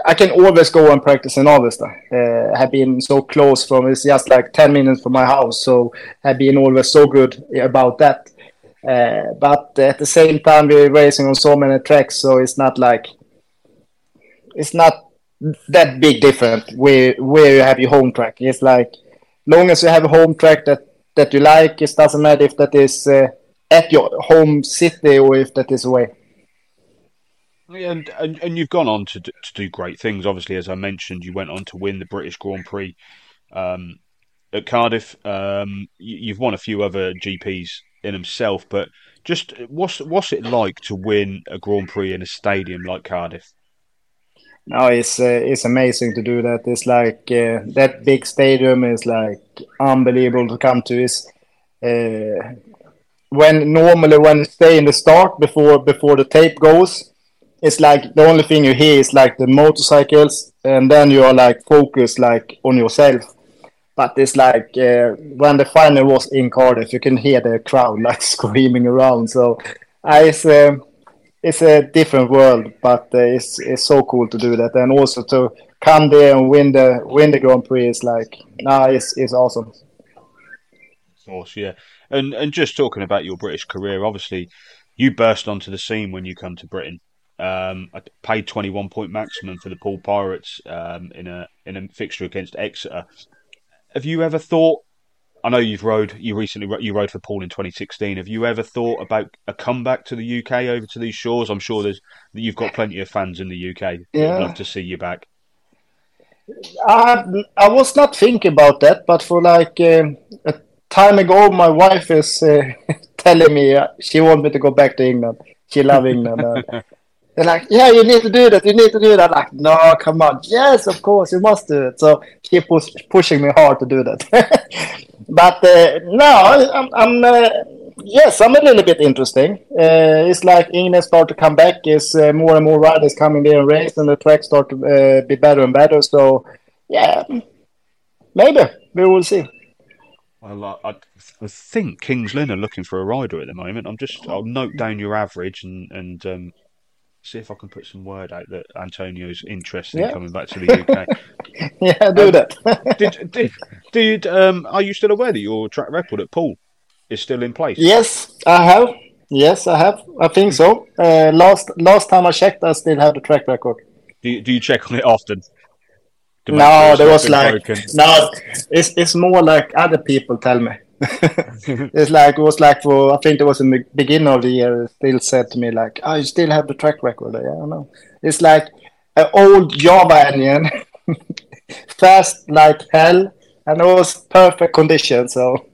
I can always go and practice in Avesta. Uh, have been so close from it's just like ten minutes from my house, so have been always so good about that. Uh, but at the same time, we're racing on so many tracks, so it's not like it's not that big difference where where you have your home track. It's like long as you have a home track that that you like. It doesn't matter if that is uh, at your home city or if that is away. And, and and you've gone on to do, to do great things. Obviously, as I mentioned, you went on to win the British Grand Prix um, at Cardiff. Um, you, have won a few other GPs in himself, but just what's what's it like to win a Grand Prix in a stadium like Cardiff? No, it's uh, it's amazing to do that. It's like uh, that big stadium is like unbelievable to come to. Is uh, when normally when stay in the start before before the tape goes, it's like the only thing you hear is like the motorcycles, and then you are like focused like on yourself. But it's like uh, when the final was in Cardiff, you can hear the crowd like screaming around. So I. uh, it's a different world, but uh, it's it's so cool to do that, and also to come there and win the win the Grand Prix is like, nah, it's it's awesome. Of course, yeah, and and just talking about your British career, obviously, you burst onto the scene when you come to Britain. Um, I paid twenty one point maximum for the Poole Pirates um, in a in a fixture against Exeter. Have you ever thought I know you've rode. You recently you rode for Poole in 2016. Have you ever thought about a comeback to the UK over to these shores? I'm sure there's you've got plenty of fans in the UK. Yeah. Would love to see you back. I I was not thinking about that, but for like uh, a time ago, my wife is uh, telling me uh, she wants me to go back to England. She loves England. They're like, yeah, you need to do that. You need to do that. I'm like, no, come on. Yes, of course, you must do it. So she push, pushing me hard to do that. but uh, no, I'm, I'm uh, yes, I'm a little bit interesting. Uh, it's like England start to come back. Is uh, more and more riders coming there and race, and the track start to uh, be better and better. So yeah, maybe we will see. Well, I, I think Kings Lynn are looking for a rider at the moment. I'm just I'll note down your average and and um, see if I can put some word out that Antonio's interested yeah. in coming back to the UK. yeah, do um, that. did, did, did um, are you still aware that your track record at Poole is still in place? Yes, I have. Yes, I have. I think so. Uh, last last time I checked, I still have the track record. Do you, do you check on it often? No, there was like broken? no. It's it's more like other people tell me. it's like it was like for I think it was in the beginning of the year. Still said to me like, "Oh, you still have the track record." Yeah, I don't know. It's like an old Jawa engine, fast like hell, and it was perfect condition. So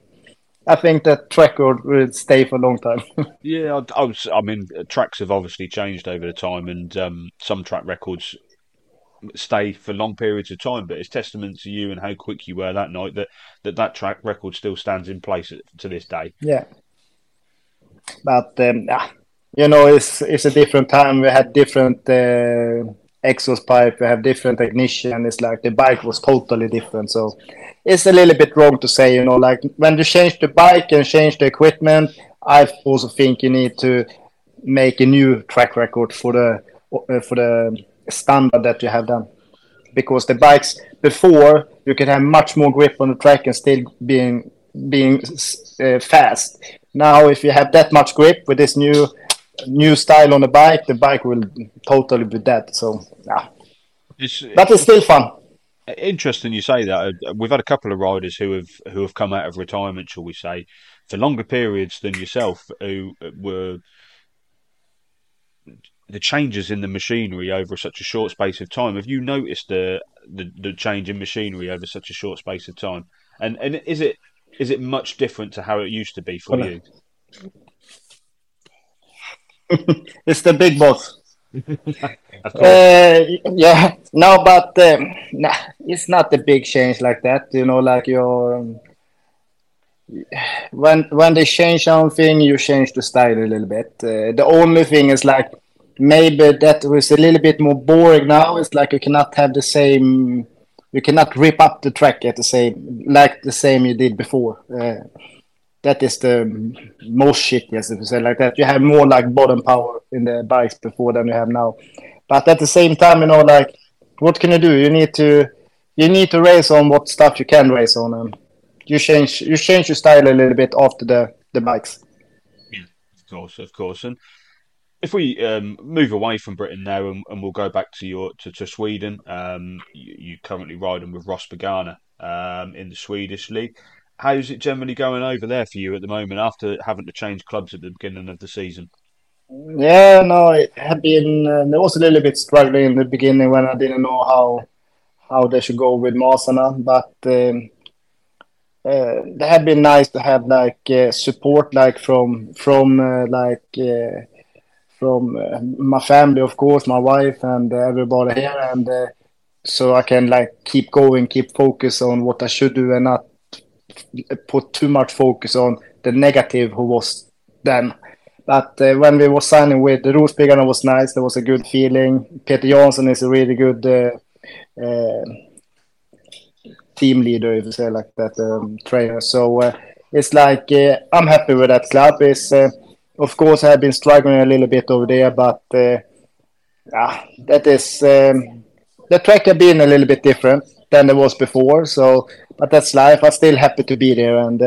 I think that track record will stay for a long time. yeah, I, I, was. I mean, tracks have obviously changed over the time, and um, some track records stay for long periods of time. But it's testament to you and how quick you were that night that that, that track record still stands in place to this day. Yeah, but um, you know, it's it's a different time. We had different uh, exhaust pipe. We have different ignition. It's like the bike was totally different. So it's a little bit wrong to say. You know, like when you change the bike and change the equipment, I also think you need to make a new track record for the uh, for the standard that you have done. Because the bikes before you can have much more grip on the track and still being being uh, fast. Now, if you have that much grip with this new new style on the bike, the bike will totally be dead. So, yeah. It's, but it's still fun. Interesting you say that. We've had a couple of riders who have who have come out of retirement, shall we say, for longer periods than yourself, who were the changes in the machinery over such a short space of time. Have you noticed the, the the, change in machinery over such a short space of time? And and is it is it much different to how it used to be for you? it's the big boss. uh, yeah, no, but um, nah, it's not a big change like that. You know, like your um, when when they change something, you change the style a little bit. Uh, the only thing is like maybe that was a little bit more boring now. It's like you cannot have the same, you cannot rip up the track at the same, like the same you did before. Uh, that is the most shittiest, if you say like that. You have more like bottom power in the bikes before than you have now. But at the same time, you know, like what can you do? You need to, you need to race on what stuff you can race on, and you change, you change your style a little bit after the the bikes. Yeah, of course, of course, and if we um, move away from Britain now and, and, we'll go back to your to, to Sweden, um, you, you, currently riding with Rospiggarna um, in the Swedish league. how's it generally going over there for you at the moment after having to change clubs at the beginning of the season? Yeah, no, it had been. Uh, was a little bit struggling in the beginning when I didn't know how how they should go with Masarna, but um, uh, it had been nice to have like uh, support, like from from uh, like uh, from uh, my family, of course, my wife and everybody here, and so I can like keep going, keep focus on what I should do, and not put too much focus on the negative who was then. But uh, when we were signing with the Rospiggarna was nice. There was a good feeling. Peter Jansson is a really good uh, uh, team leader, if you say like that, um, trainer. So uh, it's like uh, I'm happy with that club. It's uh, of course I've been struggling a little bit over there, but ah, that is um, the track has been a little bit different than it was before. So, but that's life. I'm still happy to be there, and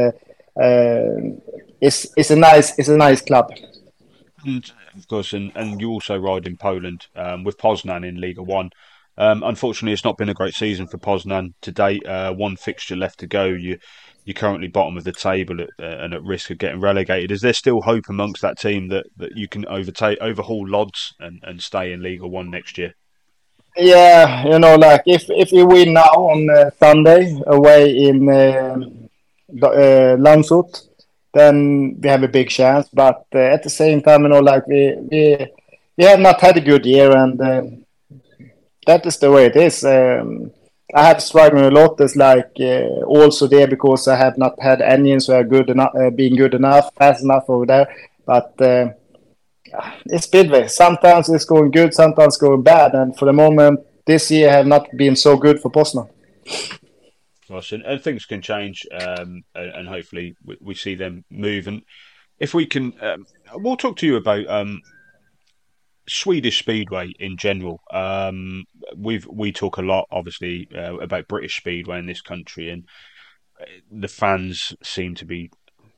it's it's a nice it's a nice club. And of course, and, and you also ride in Poland um, with Poznan in Liga One. Um, unfortunately, it's not been a great season for Poznan to date. Uh, one fixture left to go. You you're currently bottom of the table at, uh, and at risk of getting relegated. Is there still hope amongst that team that, that you can overtake overhaul Lodz and, and stay in League One next year? Yeah, you know, like if if we win now on uh, Sunday away in uh, uh, Landshut, then we have a big chance. But uh, at the same time, you know, like we we we have not had a good year, and uh, that is the way it is. Um, I have struggled a lot. It's like uh, also there because I have not had engines who are good enough, uh, being good enough, fast enough over there. But uh, it's speedway. Sometimes it's going good, sometimes going bad, and for the moment, this year have not been so good for Poznan and, and, things can change, um, and, hopefully we, we, see them move. And if we can, um, we'll talk to you about um, Swedish speedway in general. Um, we've we talk a lot, obviously, uh, about British speedway in this country, and uh, the fans seem to be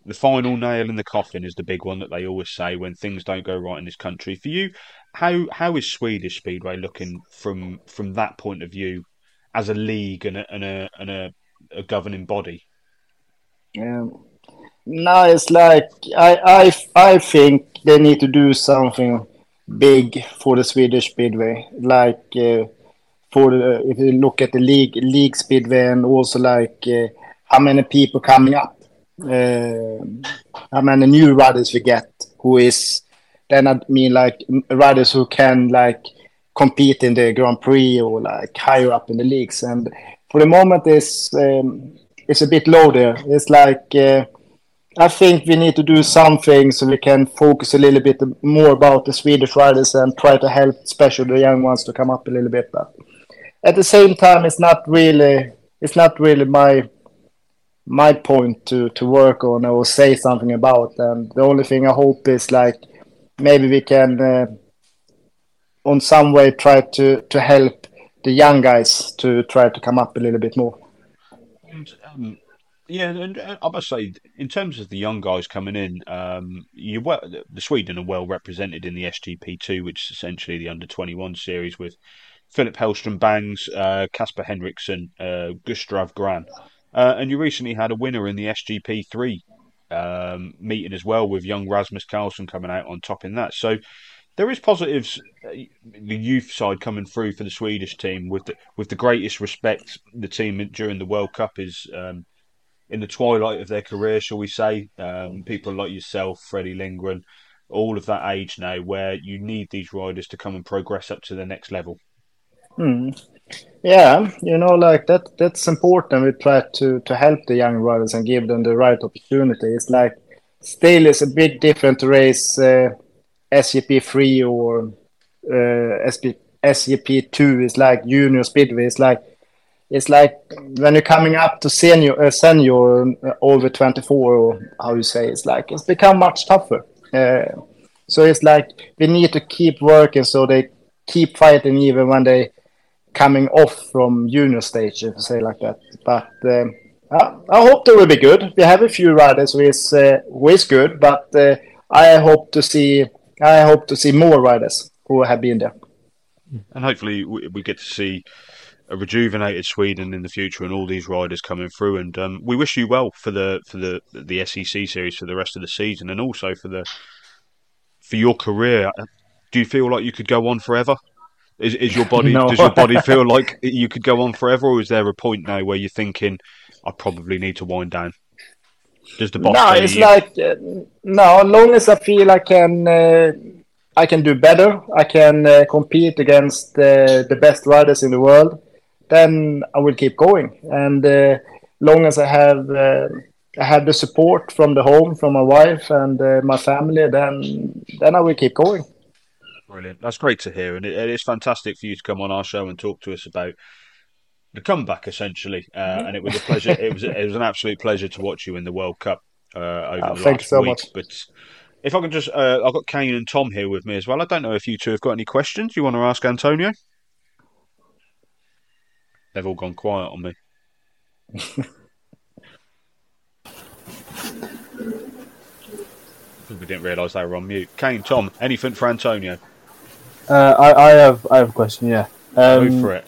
the final nail in the coffin is the big one that they always say when things don't go right in this country. For you, how how is Swedish speedway looking from from that point of view as a league and a and a, and a, a governing body? Yeah. No, it's like I, I, I think they need to do something big for the Swedish speedway, like uh, for the, if you look at the league league speedway and also like uh, how many people coming up, uh, how many new riders we get, who is then I mean like riders who can like compete in the Grand Prix or like higher up in the leagues. And for the moment, it's um, it's a bit low there. It's like uh, I think we need to do something so we can focus a little bit more about the Swedish riders and try to help, especially the young ones, to come up a little bit. But at the same time, it's not really it's not really my my point to to work on or say something about. And the only thing I hope is like maybe we can. Uh, on some way try to to help the young guys to try to come up a little bit more. And, um, yeah, and I must say, in terms of the young guys coming in, um, you the Sweden are well represented in the SGP two, which is essentially the under twenty one series with Philip Hellstrom Bangs, Casper uh, Henriksson, uh, Gustav Grahn, uh, and you recently had a winner in the SGP three um, meeting as well with young Rasmus Carlson coming out on top in that. So there is positives. Uh, the youth side coming through for the Swedish team with the with the greatest respect. The team during the World Cup is um, in the twilight of their career, shall we say? Um, people like yourself, Freddie Lindgren, all of that age now, where you need these riders to come and progress up to the next level. Hmm. Yeah, you know, like that. That's important. We try to to help the young riders and give them the right opportunity. It's like still it's a bit different to race. Uh, SGP3 or uh, SP, SGP2 is like junior speedway. It's like it's like when you're coming up to senior uh, senior uh, over 24 or how you say it's like it's become much tougher. Uh, so it's like we need to keep working so they keep fighting even when they coming off from junior stage, if you say like that. But um, I, I, hope they will be good. We have a few riders who is uh, who is good, but uh, I hope to see I hope to see more riders who have been there. And hopefully, we get to see a rejuvenated Sweden in the future and all these riders coming through. And um, we wish you well for the for the the SEC series for the rest of the season and also for the for your career. Do you feel like you could go on forever? Is, is your body No. does your body feel like you could go on forever, or is there a point now where you're thinking I probably need to wind down? Does the boss No, it's you- like uh, no. As long as I feel I can, uh, I can do better. I can uh, compete against uh, the best riders in the world. Then I will keep going. And uh, long as I have, uh, I have the support from the home, from my wife and uh, my family, then then I will keep going. Brilliant. That's great to hear, and it, it is fantastic for you to come on our show and talk to us about the comeback, essentially. Uh, and it was a pleasure. it was it was an absolute pleasure to watch you in the World Cup uh, over Oh, the last so week. much. But if I can just, uh, I've got Cain and Tom here with me as well. I don't know if you two have got any questions you want to ask Antonio. They've all gone quiet on me. We didn't realise they were on mute. Cain, Tom, anything for Antonio? Uh, I, I have I have a question. Yeah. Um, Go for it.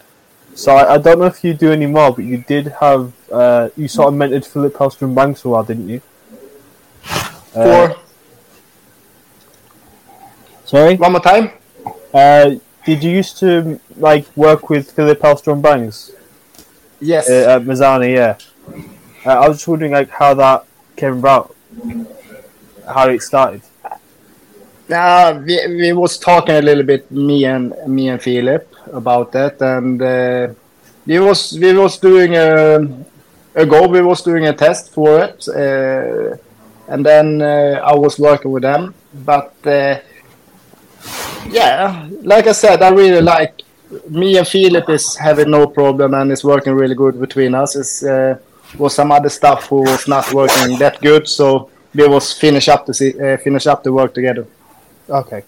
So I, I don't know if you do any more, but you did have uh, you sort of mentored Philip Hellstrom Bangs a while, didn't you? Uh, For sorry. one more time. Uh, did you used to like work with Philip Hellstrom Bangs Yes. uh, Mazzani? Yeah. Uh, I was just wondering like how that came about, how it started. Nah, we, we was talking a little bit me and me and Philip about that, and uh, we was we was doing a a go. We was doing a test for it, uh, and then uh, I was working with them. But uh, yeah, like I said, I really like me and Philip is having no problem, and it's working really good between us. It's uh, was some other stuff who was not working that good, so we was finish up the se- uh, finish up the work together. Okay.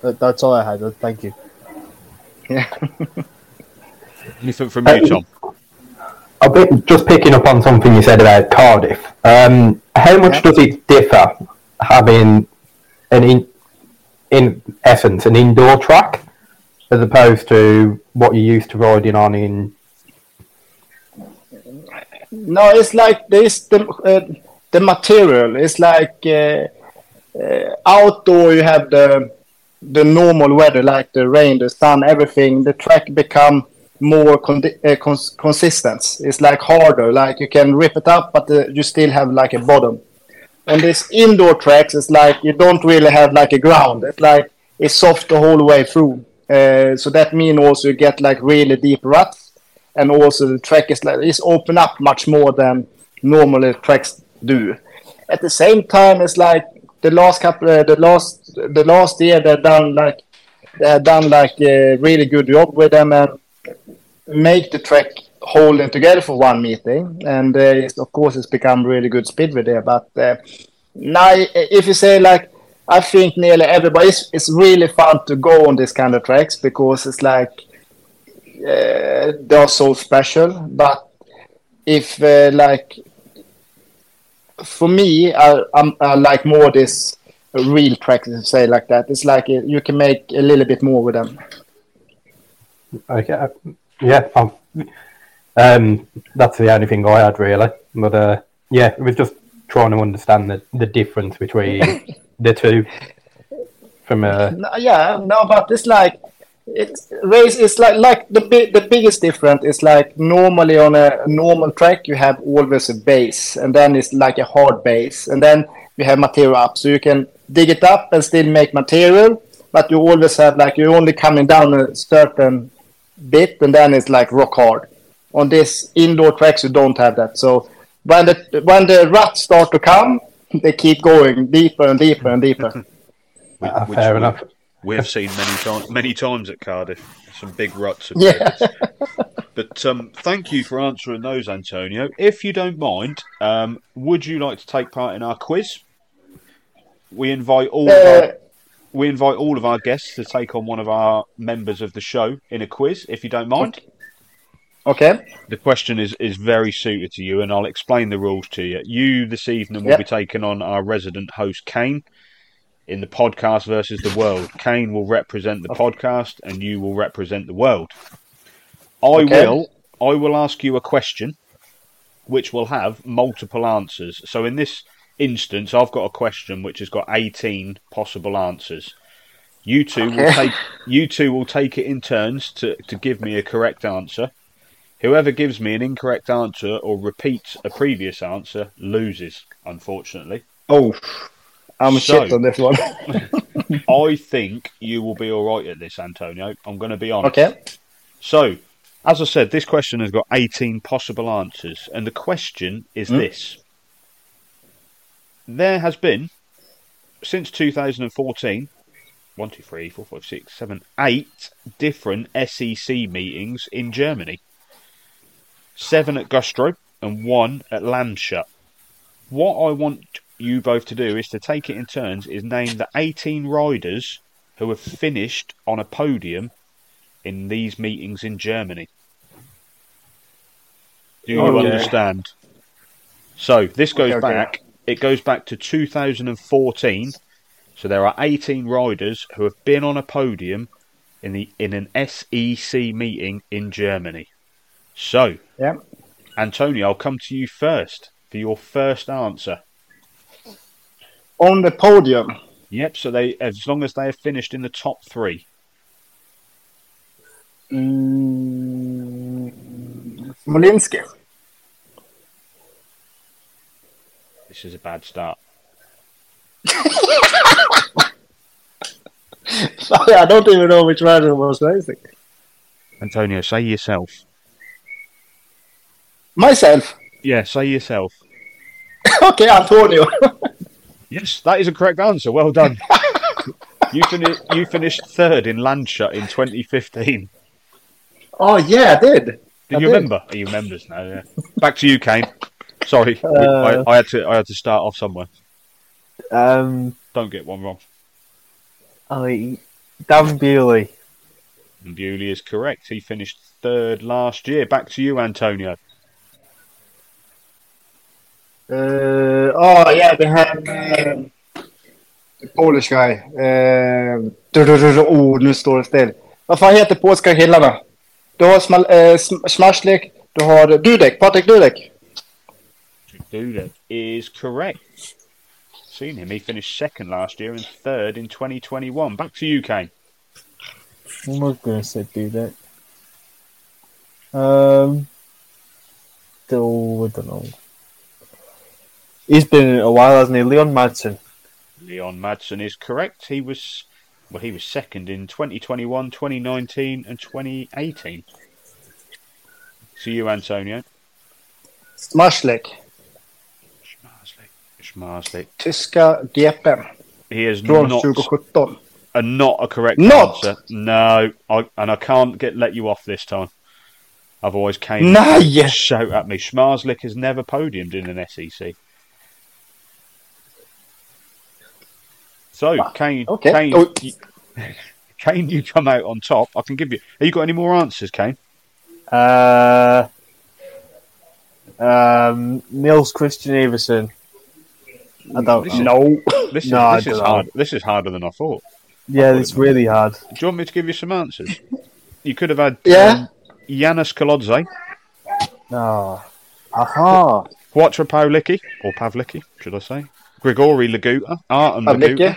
That, that's all I had. Thank you. Yeah. Anything from you, Tom? A bit, just picking up on something you said about Cardiff. Um, how much Yeah. does it differ having an in, in essence an indoor track as opposed to what you're used to riding on in? No, it's like this the uh, the material. It's like uh, uh, outdoor. You have the the normal weather, like the rain, the sun, everything. The track become more con- uh, cons- consistent. It's like harder. Like you can rip it up, but uh, you still have like a bottom. On this indoor tracks, it's like you don't really have like a ground. It's like it's soft the whole way through. Uh, so that means also you get like really deep ruts and also the track is like is open up much more than normally tracks do. At the same time, it's like the last couple, uh, the last, the last year they done like they had done like a really good job with them and make the track holding together for one meeting. And uh, of course, it's become really good speed with there. But uh, now, if you say like. I think nearly everybody, it's, it's really fun to go on this kind of tracks because it's like uh, they're so special. But if uh, like for me, I, I'm, I like more this real tracks, say like that. It's like uh, you can make a little bit more with them. Okay, uh, yeah, um, um, that's the only thing I had really. But uh, yeah, it was just trying to understand the, the difference between the two. From No, yeah, no, but it's like it's race. It's like like the big the biggest difference is like normally on a normal track you have always a base, and then it's like a hard base, and then you have material up, so you can dig it up and still make material, but you always have like you're only coming down a certain bit, and then it's like rock hard. On this indoor tracks, you don't have that. So when the when the ruts start to come, they keep going deeper and deeper and deeper. Which- uh, which fair we- enough. We have seen many times, many times at Cardiff. Some big ruts. Of Yeah. But um, thank you for answering those, Antonio. If you don't mind, um, would you like to take part in our quiz? We invite all of Uh, our, we invite all of our guests to take on one of our members of the show in a quiz. If you don't mind, okay. the question is is very suited to you, and I'll explain the rules to you. You this evening will Yep. be taking on our resident host Cain in the podcast versus the world. Cain will represent the podcast, and you will represent the world. I Okay. will. I will ask you a question, which will have multiple answers. So in this instance, I've got a question which has got eighteen possible answers. You two will take. You two will take it in turns to to give me a correct answer. Whoever gives me an incorrect answer or repeats a previous answer loses. Unfortunately, Oh, I'm So- shit on this one. I think you will be all right at this, Antonio. I'm going to be honest. okay. So, as I said, this question has got 18 possible answers, and the question is hmm? this. There has been, since 2014, 1, 2, 3, 4, 5, 6, 7, 8 different SEC meetings in Germany. Seven at Gustrow and one at Landshut. What I want you both to do is to take it in turns, is name the 18 riders who have finished on a podium in these meetings in Germany. Do you oh, Okay. understand? So this goes Okay, okay. back. It goes back to 2014. So there are 18 riders who have been on a podium in the in an SEC meeting in Germany. So, Yeah. Antonio, I'll come to you first for your first answer. On the podium. Yep. So they, as long as they have finished in the top three. Mm, Molinsky. This is a bad start. Sorry, I don't even know which rider was racing. Antonio, say yourself. Myself. Yeah, say yourself. okay, Antonio. Yes, that is a correct answer. Well done. you, fini- you finished third in Landshut in 2015. oh yeah, I did. Do I you did. remember? Are you members now? Yeah. Back to you, Cain. Sorry, Uh, I, I had to. I had to start off somewhere. Um, Don't get one wrong. I Dan Bewley. Bewley is correct. He finished third last year. Back to you, Antonio. Uh, oh yeah, we have um, the Polish guy. Uh, oh, nu står det still. Vad fan heter polska killarna? Du har Smal, uh, Smashlik, du har Dudek, Patrik Dudek. Dudek is correct. Seen him. He finished second last year and third in 2021. Back to you, Kane. I was going to say do that. Um, still, I don't know. He's been in a while, hasn't he? Leon Madsen. Leon Madsen is correct. He was well, he was second in 2021, 2019, and 2018. To you, Antonio. Smashlik, Schmarslik. Schmarslik. tyska GPn He is från not 2017. a not a correct Not? answer. No, I, and I can't get let you off this time. Otherwise, Cain Nej! shout at me. Schmarslik has never podiumed in an SEC. So, Cain, okay. Cain, Oh. you, Cain, you come out on top. I can give you. Have you got any more answers, Cain? Uh, um, Niels-Kristian Iversen. I don't This know. No. This is, No, I this is don't know. hard. This is harder than I thought. Yeah, it's really hard. Do you want me to give you some answers? You could have had Yeah. um, Janusz Kolodziej, No. Aha. Quattro Pawlicki, or Pawlicki, should I say? Grigori Laguta, Artem Pawlicki. Laguta,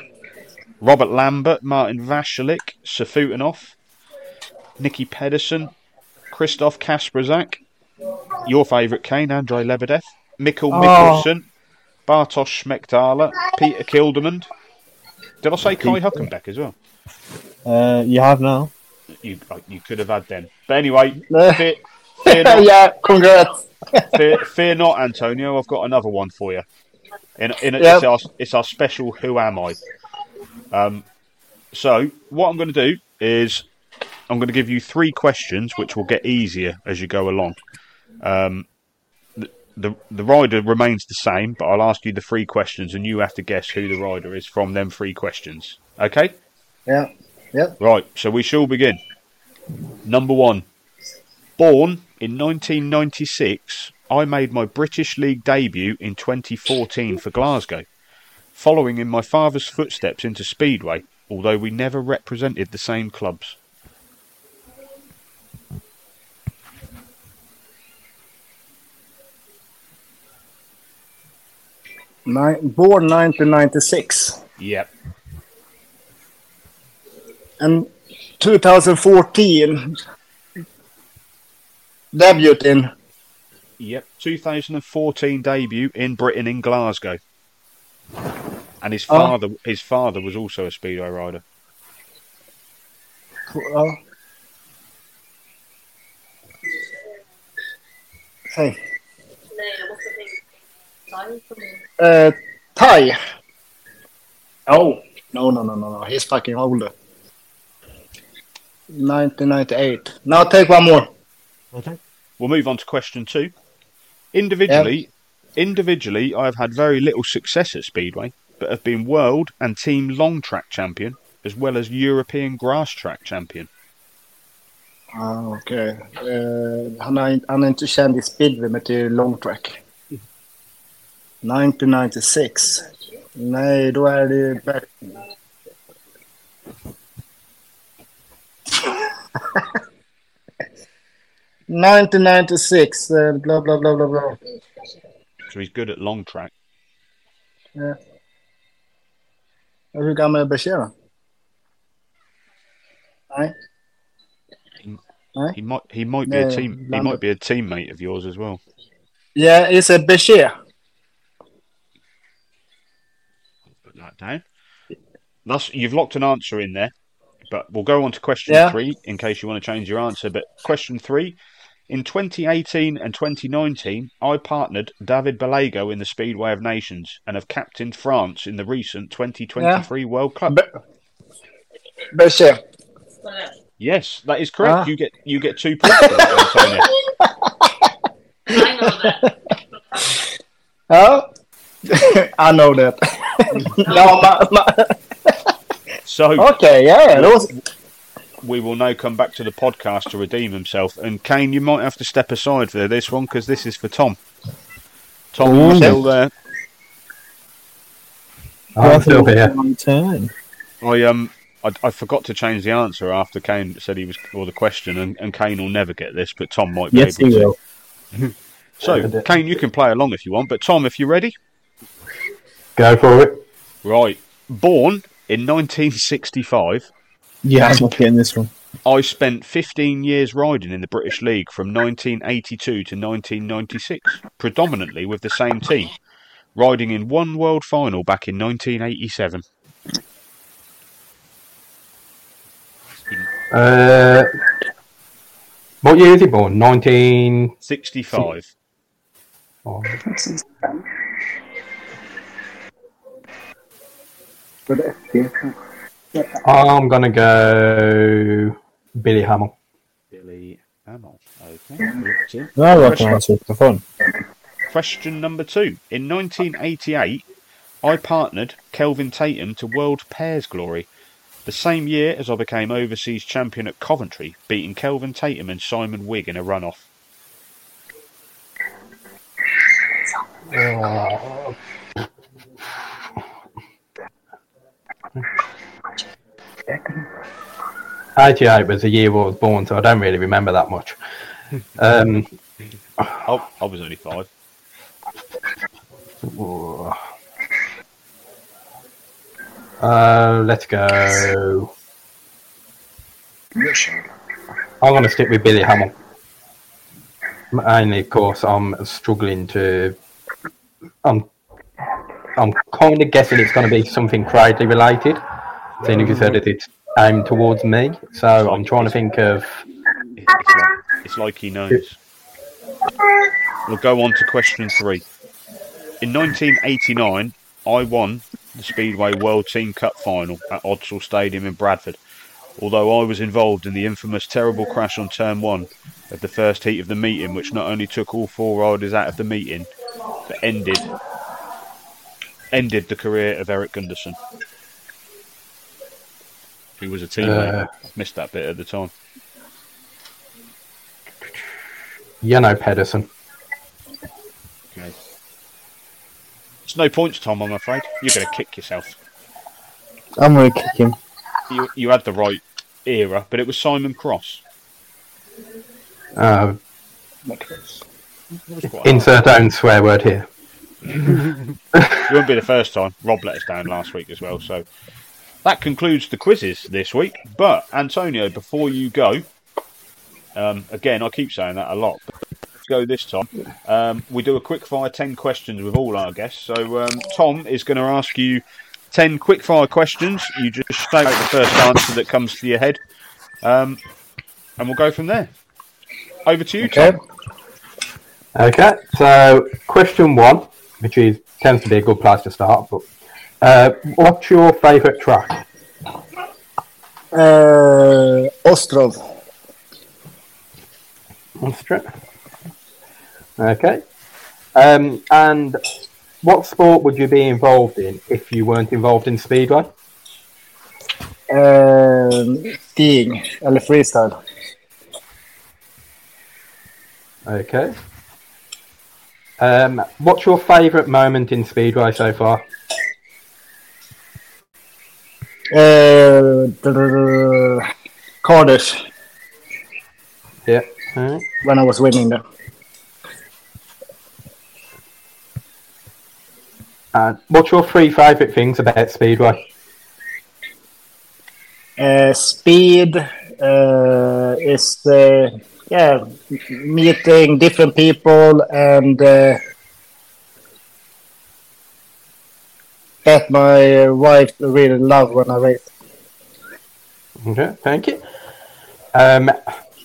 Robert Lambert, Martin Vaculik, Sayfutdinov, Nicki Pedersen, Krzysztof Kasprzak, your favourite Cain, Andrei Lebedev, Mikkel Oh. Michelsen, Bartosz Smektala, Peter Kildemand. Did I say Kai Huckenbeck as well? Uh, you have now. You uh, you could have had them. But anyway, Eh. fear, fear, not, yeah, congrats. fear, fear not, Antonio. I've got another one for you. In, in Yep. it's, our, it's our special Who Am I? Um, so, what I'm going to do is I'm going to give you three questions, which will get easier as you go along. Um, the, the the rider remains the same, but I'll ask you the three questions, and you have to guess who the rider is from them three questions. Okay? Yeah. Yeah. Right, so we shall begin. Number one. Born in 1996, I made my British League debut in 2014 for Glasgow, following in my father's footsteps into Speedway, although we never represented the same clubs. Nine, born 1996. Yep. And 2014, debut in. Yep, 2014 debut in Britain in Glasgow. And his Oh. father, his father was also a speedway rider. uh, hey, uh, Thai. Oh no no no no no! He's fucking older. 1998. Now take one more. Okay. We'll move on to question two. Individually, individually, I have had very little success at speedway, but have been world and team long track champion as well as European grass track champion. Ah, Okej. Eh, han, är, han är inte känd i speedway, men det är long track. 1996. Nej, då är det... Back... ...1996, eh, bla bla bla bla bla. So he's good at long track. Yeah. Och Hur gammal är Bashir då? Nej. He might he might be a Yeah, team he might be a teammate of yours as well. Yeah, it's a Bashir. Put that down. That's you've locked an answer in there, but we'll go on to question Yeah. three in case you want to change your answer. But question three. In 2018 and 2019, I partnered David Bellego in the Speedway of Nations and have captained France in the recent 2023 World Cup. Ba- Bashir. Yes, that is correct. Ah. You get you get two points, for. I know that. Ja, I know that. ja, ma, ma. So Okej, ja, ja. då- we will now come back to the podcast to redeem himself. And Cain, you might have to step aside for this one because this is for Tom. Tom, you still there? I'm still here. Turn. I um I, I forgot to change the answer after Cain said he was or the question, and, and Cain will never get this, but Tom might be Yes, he able to. will. So Cain, you can play along if you want, but Tom, if you're ready, Go for it. right. Born in 1965, Yeah, I'm not getting this one. I spent 15 years riding in the British League from 1982 to 1996, predominantly with the same team, riding in one world final back in 1987. Uh, what year is he born? 19. 65. Oh, I'm gonna go Billy Hamill. Billy Hamill. Okay. let's. No, I can answer for fun. Question number two. In 1988, I partnered Kelvin Tatum to World Pairs Glory. The same year as I became overseas champion at Coventry, beating Kelvin Tatum and Simon Wigg in a runoff. Oh. Eighty-eight was the year I was born, so I don't really remember that much. Um, Oh, I was only five. uh, let's go. I'm going to stick with Billy Hamill. Mainly, of course, I'm struggling to. I'm. I'm kind of guessing it's going to be something Cradley related, seeing if you said that it's aimed towards me. So I'm trying to think of. It's like, it's like he knows. We'll go on to question three. In 1989, I won the Speedway World Team Cup final at Odsal Stadium in Bradford. Although I was involved in the infamous terrible crash on turn one of the first heat of the meeting, which not only took all four riders out of the meeting, but ended ended the career of Erik Gundersen, who was a teammate. Uh. Missed that bit at the time. Jan O. Pedersen. Okay. It's no points, Tom. I'm afraid you're going to kick yourself. I'm going to kick him. You you had the right era, but it was Simon Cross. Uh, It was quite insert own swear word here. it wouldn't be the first time. Rob let us down last week as well. So that concludes the quizzes this week. But Antonio, before you go, um, again, I keep saying that a lot. Let's go this time. Um, we do a quick fire ten questions with all our guests. So um, Tom is going to ask you ten quick fire questions. You just state the first answer that comes to your head, um, and we'll go from there. Over to you, Okay. Tom. Okay, so question one, which is tends to be a good place to start. But uh, what's your favourite track? Uh, Ostrov. Austria. Okay, um, and what sport would you be involved in if you weren't involved in speedway? Um, skiing, eller freestyle. Okay. Um, what's your favourite moment in speedway so far? Uh, Cardiff, Yeah. alright. when I was winning there. And what's your three favourite things about speedway? Uh, speed uh, is uh, yeah meeting different people and that my wife really love when I race. Okay, thank you. Um,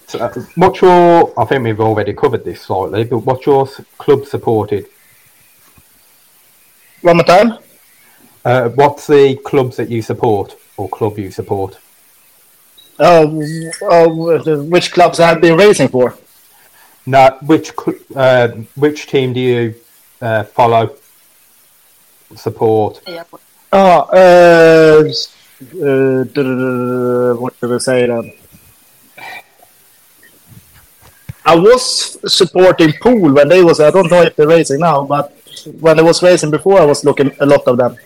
so, uh, what's your? I think we've already covered this slightly, but what's your club supported? One more time. Uh, what's the clubs that you support or club you support? Oh, oh, which clubs I have been racing for? No, which uh, which team do you uh, follow? Support? Oh, uh, uh, duh, duh, duh, what should I say then? I was supporting Poole when they was. I don't know if they're racing now, but when they was racing before, I was looking a lot of them.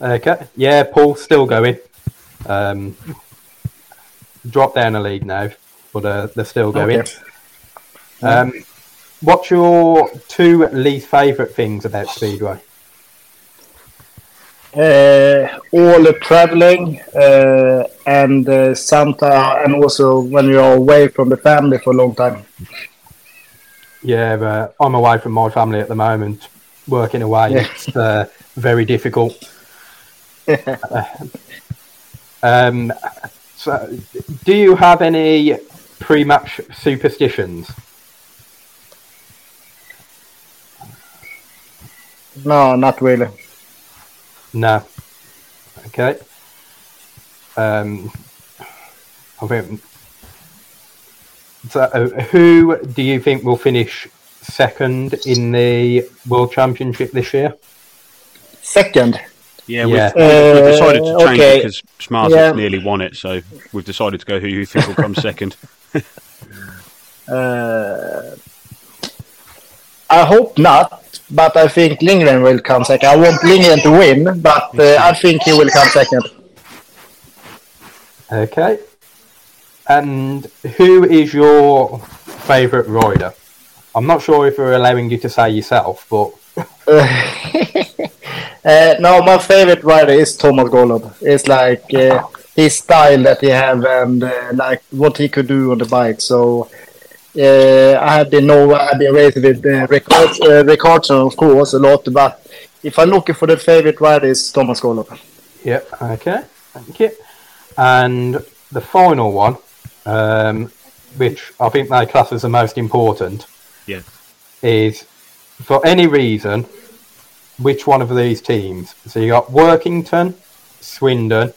Okay, yeah, Poole's still going. Um, drop down a lead now, but uh, they're still going. Okay. Um, what's your two least favourite things about speedway? Uh, all the traveling uh, and uh, Santa, and also when you're away from the family for a long time. Yeah, uh, I'm away from my family at the moment, working away. Yeah. It's uh, very difficult. Um, so, do you have any pre-match superstitions? No, not really. No. Okay. Um, I think. So, uh, who do you think will finish second in the World Championship this year? Second. Yeah, Yeah. We've, we've decided to Uh, change okay. it because Smart's Yeah. nearly won it, so we've decided to go who you think will come second. Uh, I hope not, but I think Lindgren will come second. I want Lindgren to win, but uh, I think he will come second. Okay. And who is your favourite rider? I'm not sure if we're allowing you to say yourself, but Uh, no, my favorite rider is Tomasz Gollob. It's like uh, his style that he have and uh, like what he could do on the bike. So uh, I have been know I've been racing with uh, records, uh, Rickardsson, of course, a lot. But if I'm looking for the favorite rider, is Tomasz Gollob. Yep. Okay. Thank you. And the final one, um, which I think they class as the most important, Yeah. is for any reason, which one of these teams? So you got Workington, Swindon,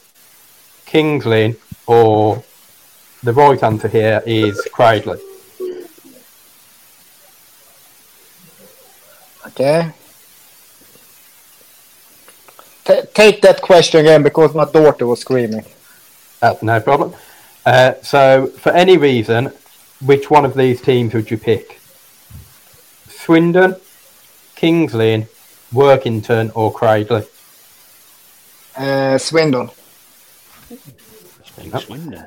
Kings Lynn, or the right answer here is Cradley. Okay. Ta take that question again because my daughter was screaming. That's no problem. Uh, so, for any reason, which one of these teams would you pick? Swindon, Kings Lynn, Workington, or Cradley? Uh, Swindon. Swindon.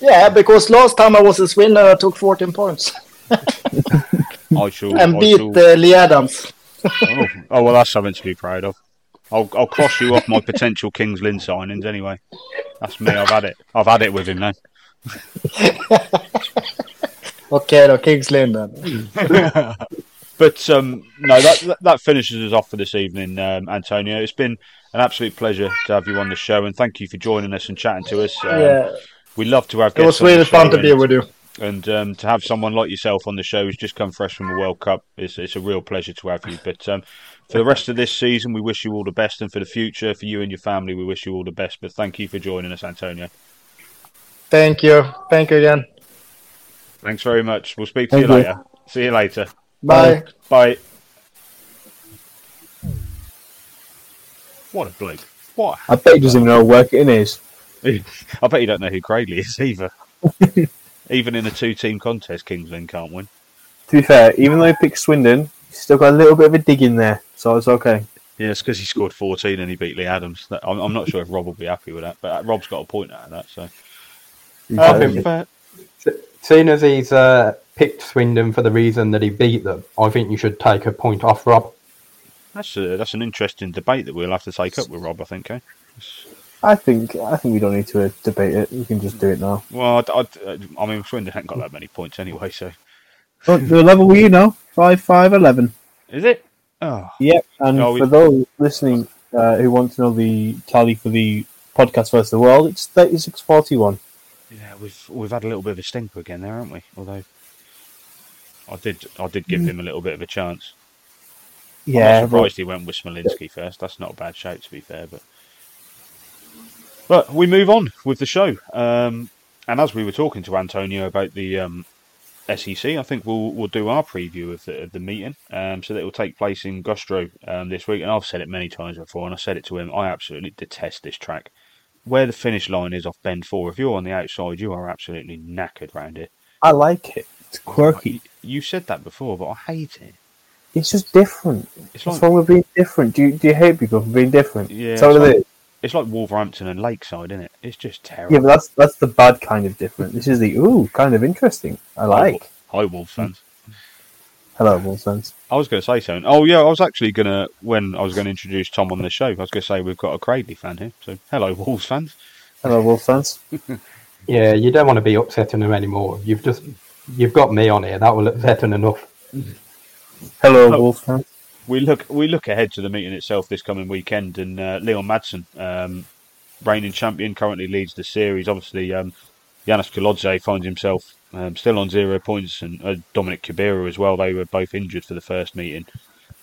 Yeah, because last time I was in Swindon, I took 14 points I shall. and I beat shall, uh, Lee Adams. oh, oh, well, that's something to be proud of. I'll I'll cross you off my potential Kings Lynn signings anyway. That's me. I've had it. I've had it with him now. Okay, då, Kings Lynn then. But um, no, that, that finishes us off for this evening, um, Antonio. It's been an absolute pleasure to have you on the show, and thank you for joining us and chatting to us. Um, Yeah, we love to have. You. It was guests on the really fun to be with you. And um, to have someone like yourself on the show who's just come fresh from the World Cup, it's, it's a real pleasure to have you. But um, for the rest of this season, we wish you all the best, and for the future, for you and your family, we wish you all the best. But thank you for joining us, Antonio. Thank you. Thank you again. Thanks very much. We'll speak to Thank you you. later. See you later. Bye. Bye. What a bloke. What? I bet he doesn't even know what work it is. I bet you don't know who Cradley is either. Even in a two-team contest, Kings Lynn can't win. To be fair, even though he picked Swindon, he's still got a little bit of a dig in there, so it's okay. Yeah, it's because he scored 14 and he beat Lee Adams. I'm, I'm not sure if Rob will be happy with that, but Rob's got a point out of that. So, I think- fair- Seeing as he's uh, picked Swindon for the reason that he beat them, I think you should take a point off Rob. that's a, that's an interesting debate that we'll have to take up with Rob. I think. Eh? I think I think we don't need to uh, debate it. We can just do it now. Well, I, I, I mean, Swindon hasn't got that many points anyway. So, the level we you know five five eleven. is it? Oh, Yep. And Oh, we- for those listening uh, who want to know the tally for the podcast versus the world, it's thirty six forty one. yeah, we've we've had a little bit of a stinker again there, haven't we? Although, I did I did give him a little bit of a chance. I'm Yeah, not but he went with Smolinski first. That's not a bad shout, to be fair. But but we move on with the show. Um, and as we were talking to Antonio about the um, SEC, I think we'll we'll do our preview of the, of the meeting. Um, so that it will take place in Gustrow um, this week. And I've said it many times before, and I said it to him. I absolutely detest this track. Where the finish line is off bend four. If you're on the outside, you are absolutely knackered round it. I like it. It's quirky. You said that before, but I hate it. It's just different. It's What's wrong with being different? Do you, do you hate people for being different? Yeah, So it like- is. It's like Wolverhampton and Lakeside, isn't it? It's just terrible. Yeah, but that's that's the bad kind of different. This is the ooh kind of interesting. I like. Hi, Wolves fans. Hello, Wolves fans. I was going to say something. Oh, yeah, I was actually going to, when I was going to introduce Tom on the show, I was going to say we've got a Cradley fan here. So, hello, Wolves fans. Hello, Wolves fans. Yeah, you don't want to be upsetting them anymore. You've just you've got me on here. That will upset them enough. Hello, Oh. Wolves fans. We look we look ahead to the meeting itself this coming weekend, and uh, Leon Madsen, um, reigning champion, currently leads the series. Obviously, um, Janusz Kolodziej finds himself um, still on zero points, and uh, Dominik Kubera as well. They were both injured for the first meeting.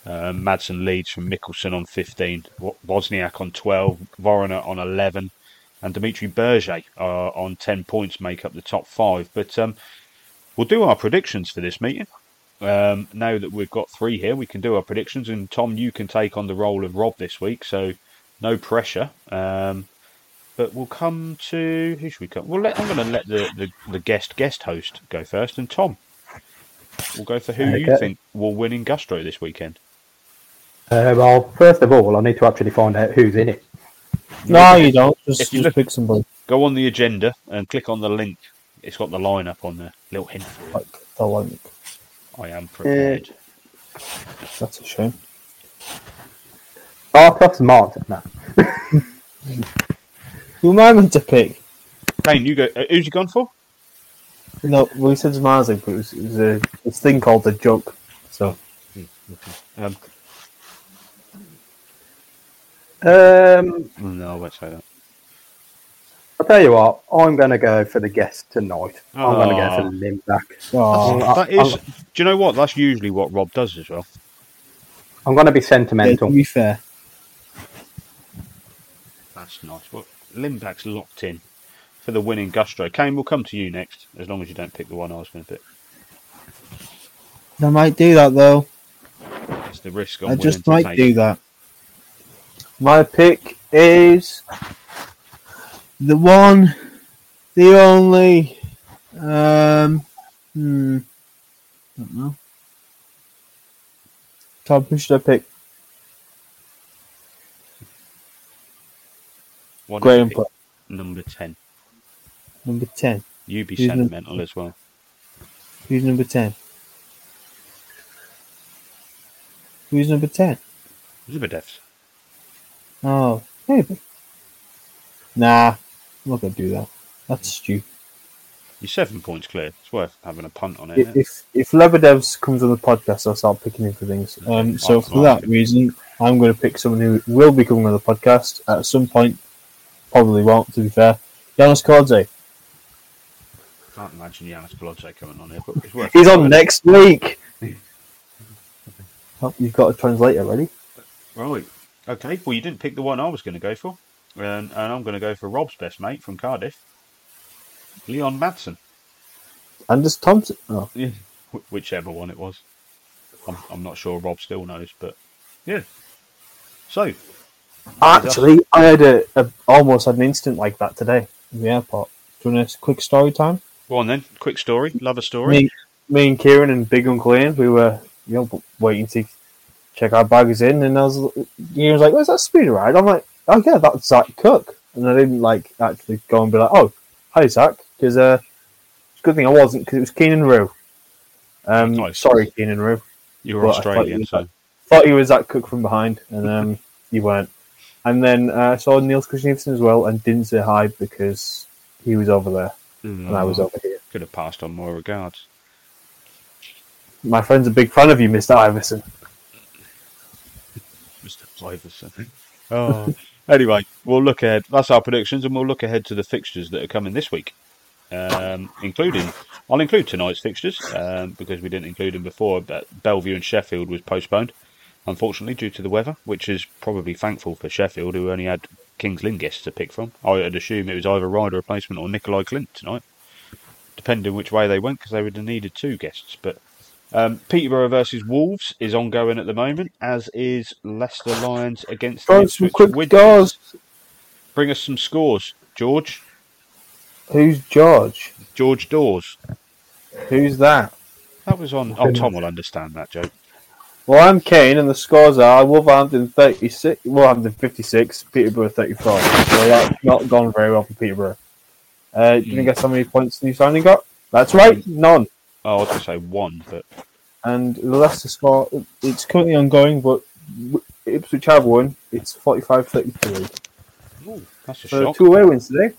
Um, Madsen leads from Michelsen on 15, Wo- Wozniak on 12, Voroner on 11, and Dimitri Bergé uh, on 10 points make up the top five. But um, we'll do our predictions for this meeting. Um, now that we've got three here, we can do our predictions. And Tom, you can take on the role of Rob this week, so no pressure. Um, but we'll come to who should we come? Well, let, I'm going to let the, the, the guest guest host go first, and Tom, we'll go for who you think will win in Gustrow this weekend. Uh, well, first of all, I need to actually find out who's in it. No, you don't. Just, If you just look- pick somebody. Go on the agenda and click on the link. It's got the lineup on there. Little hint for you. Like the link. I am prepared. That's a shame. Arthur Smart. No. Who am I meant to pick? Cain, you go. Uh, who's you gone for? No, well, he said Zmarzlik, but it was, it was a this thing called the joke. So Um, Um, no, I won't say that. I'll tell you what. I'm going to go for the guest tonight. I'm going to go for ah. Lindback. Ah, oh, That is. Do you know what? That's usually what Rob does as well. I'm going to be yeah, sentimental. to be fair. That's nice. Well, Lindback's locked in for the winning Gustrow. Cain, we'll come to you next, as long as you don't pick the one I was going to pick. I might do that though. It's the risk I'm I willing just to might take. do that. My pick is the one, the only. Um, hmm, don't know. Tom, who should I pick? One Graham pick, number ten. number ten. You be Who's sentimental as well. Who's number ten? Who's number 10? Zibadevs. Oh, maybe. Nah, I'm not going to do that. That's stupid. You're seven points clear. It's worth having a punt on it. If if, if Lebedevs comes on the podcast, I'll start picking him for things. Um, so I'll- for that reason, I'm going to pick someone who will be coming on the podcast at some point. Probably won't, to be fair. Janos Kodze. Can't imagine Janusz Kolodziej coming on here, but it's worth He's on next week. Oh, you've got a translator ready? Right. Okay. Well, you didn't pick the one I was going to go for, and, and I'm going to go for Rob's best mate from Cardiff, Leon Madsen. Anders Thomsen. Oh, Yeah. Whichever one it was. I'm, I'm not sure Rob still knows, but yeah. So, actually, I had a, a almost had an instant like that today in the airport. Do you want a quick story time? go on then. Quick story. Love a story. Me, me and Kieran and Big Uncle Ian, we were you know waiting to check our bags in, and I was Ian was like, "Where's that speeder ride?" I'm like, "Oh yeah, that's Zach Cook," and I didn't like actually go and be like, "Oh, hi Zach," because uh, it's a good thing I wasn't because it was Keenan Rew. Um, Nice. sorry, Keenan Rew. You were Well, I thought Australian, you- so Thought he was Zach Cook from behind, and um, you weren't. And then uh, I saw Niels Christensen as well, and didn't say hi because he was over there and I was over here. could have passed on more regards. My friend's a big fan of you, Mr. Iversen. Mr. Iversen. Oh. anyway, we'll look ahead. That's our predictions, and we'll look ahead to the fixtures that are coming this week, um, including. I'll include tonight's fixtures um, because we didn't include them before. But Belle Vue and Sheffield was postponed, unfortunately, due to the weather, which is probably thankful for Sheffield, who only had Kings Lynn guests to pick from. I would assume it was either Ryder replacement or Nicolai Klindt tonight, depending which way they went, because they would have needed two guests. But um, Peterborough versus Wolves is ongoing at the moment, as is Leicester Lions against the Throw some quick scores. Bring us some scores, George. Who's George? George Dawes. Who's that? That was on. Oh, Tom will understand that joke. Well, I'm Cain, and the scores are Wolverhampton 36, Wolverhampton 56, Peterborough 34. So that's not gone very well for Peterborough. Uh, do you Hmm. guess how many points New Signing got? That's right, none. Oh, I was going to say one, but And the Leicester score, it's currently ongoing, but Ipswich have won. It's 45 33. ooh, that's a So shock. two away wins today.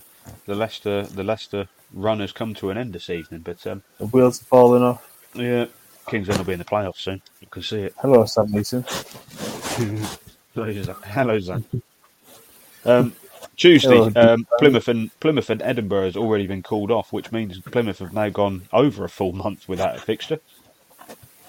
The Leicester, the Leicester run has come to an end this evening, but um, The wheels are falling off. yeah, Kings Lynn will be in the playoffs soon. You can see it. Hello, Sam Mason. Hello, Zach. Hello, Zach. Um, Tuesday, Hello, um, Plymouth and Plymouth and Edinburgh has already been called off, which means Plymouth have now gone over a full month without a fixture.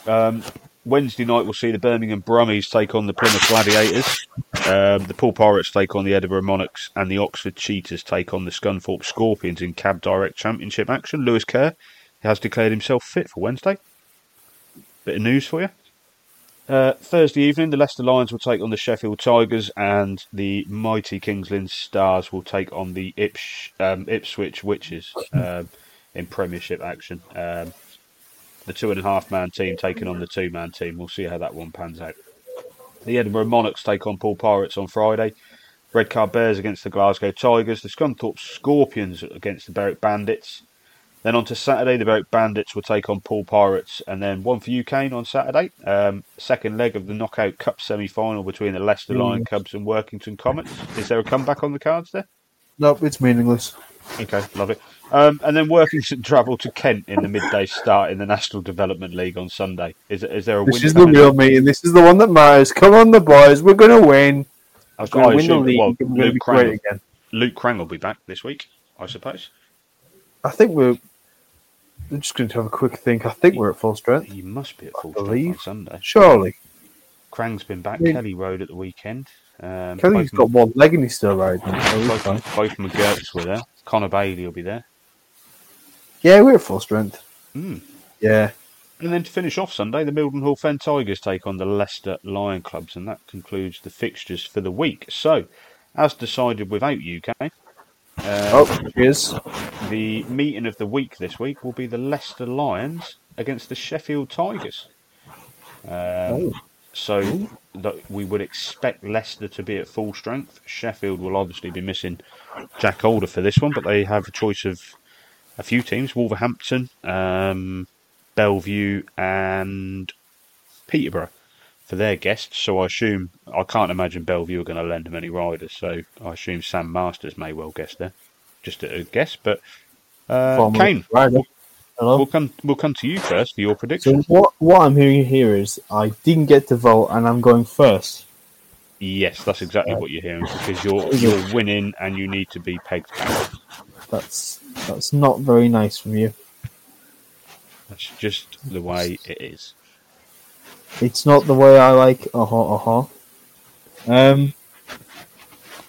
Um, Wednesday night, we'll see the Birmingham Brummies take on the Plymouth Gladiators. Um, the Poole Pirates take on the Edinburgh Monarchs, and the Oxford Cheetahs take on the Scunthorpe Scorpions in Cab Direct Championship action. Lewis Kerr has declared himself fit for Wednesday. Bit of news for you. Uh, Thursday evening, the Leicester Lions will take on the Sheffield Tigers, and the mighty Kings Lynn Stars will take on the Ips- um, Ipswich Witches um, in Premiership action. Um, the two and a half man team taking on the two man team. We'll see how that one pans out. The Edinburgh Monarchs take on Poole Pirates on Friday. Redcar Bears against the Glasgow Tigers. The Scunthorpe Scorpions against the Berwick Bandits. Then on to Saturday, the Berwick Bandits will take on Poole Pirates, and then one for you, Cain, on Saturday. Um, second leg of the Knockout Cup semi-final between the Leicester Lion Cubs and Workington Comets. Is there a comeback on the cards there? Nope, it's meaningless. Okay, love it. Um, and then Workington travel to Kent in the midday start in the National Development League on Sunday. Is, is there a This win? is the real meeting. This is the one that matters. Come on, the boys. We're going to win. I was We're going going to win the league. well, and we're going to Luke Crang, again. Luke Crang will be back this week, I suppose. I think we're. I'm just going to have a quick think. I think we're at full strength. You must be at full strength on. Sunday. Surely. Crang's been back. Kelly rode at the weekend. Um, Kelly's both, got one leg and he's still riding. So he's fine. both, both McGurks were there. Connor Bailey will be there. Yeah, we're at full strength. Hmm. Yeah. And then to finish off Sunday, the Mildenhall Fen Tigers take on the Leicester Lion Cubs, and that concludes the fixtures for the week. So, as decided without UK, uh, Oh, here's. the meeting of the week this week will be the Leicester Lions against the Sheffield Tigers. Um, So that we would expect Leicester to be at full strength. Sheffield will obviously be missing Jack Holder for this one, but they have a choice of a few teams: Wolverhampton, um, Belle Vue, and Peterborough. For their guests. So I assume I can't imagine Belle Vue are going to lend them any riders. So I assume Sam Masters may well guest there. Just a guess, but uh, Cain. Hello. we'll come we'll come to you first for your So prediction. what what I'm hearing here is I didn't get to vote and I'm going first. Yes, that's exactly what you're hearing because you're you're winning and you need to be pegged back. That's that's not very nice from you. That's just the way it is. It's not the way I like. Uh huh. Uh huh. Um,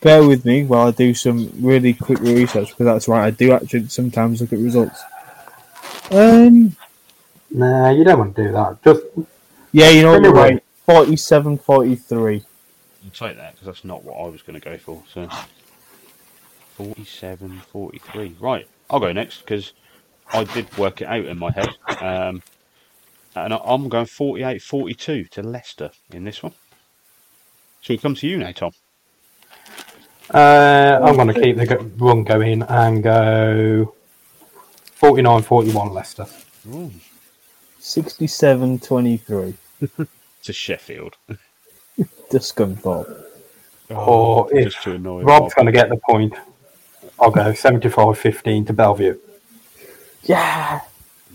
bear with me while I do some really quick research because that's right. I do actually sometimes look at results. Um, Nah, you don't want to do that. Just yeah, you know what, you're Anyway. right. 47 43. I'll take that because that's not what I was going to go for. So 47, 43. Right, I'll go next because I did work it out in my head. Um, and I- I'm going 48, 42 to Leicester in this one. So we come to you now, Tom. uh, I'm going to keep the go- run going and go 49-41 Leicester. Ooh. 67 23. To Sheffield. The Scunthorpe. Or if just to annoy Rob's going to get the point, I'll go 75-15 to Belle Vue. Yeah!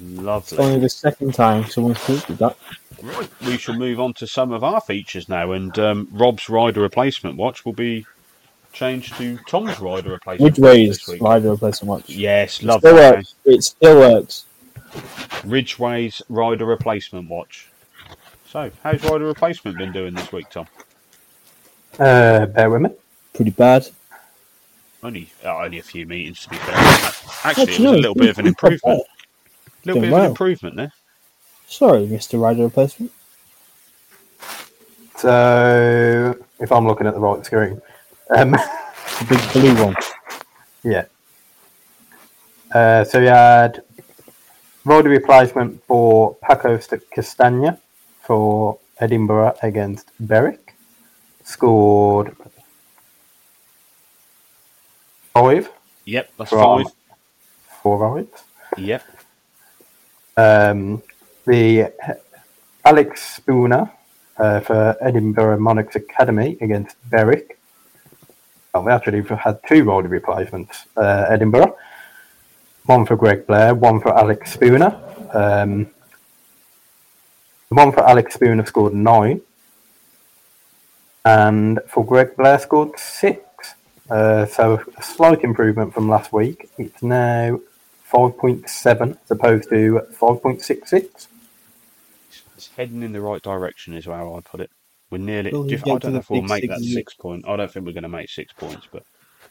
Lovely. It's only the second time someone's predicted that. Right, we shall move on to some of our features now, and um, Rob's rider replacement watch will be changed to Tom's rider replacement watch Ridgway's this week. rider replacement watch. Yes, It still that. works. It still works. Ridgway's rider replacement watch. So, how's rider replacement been doing this week, Tom? Uh, bear with me. Pretty bad. Only uh, only a few meetings to be fair. Actually, it was no, a little bit of an improvement. A little Doing bit of well. an improvement there. Sorry, Mr. Rider replacement. So, if I'm looking at the right screen, um, The big blue one. yeah. Uh, so we had rider replacement for Paco St- Castagna for Edinburgh against Berwick. Scored five Yep, that's from five. four rides. Yep. Um, the Alex Spooner uh, for Edinburgh Monarchs Academy against Berwick. Well, we actually had two rider replacements. Uh, Edinburgh, one for Greg Blair, one for Alex Spooner. Um, the one for Alex Spooner scored nine, and for Greg Blair scored six. Uh, so a slight improvement from last week. It's now 5.7 as opposed to 5.66. It's heading in the right direction, is how I put it. We're nearly. Will do I don't know if we'll big make that six six point. I don't think we're going to make six points, but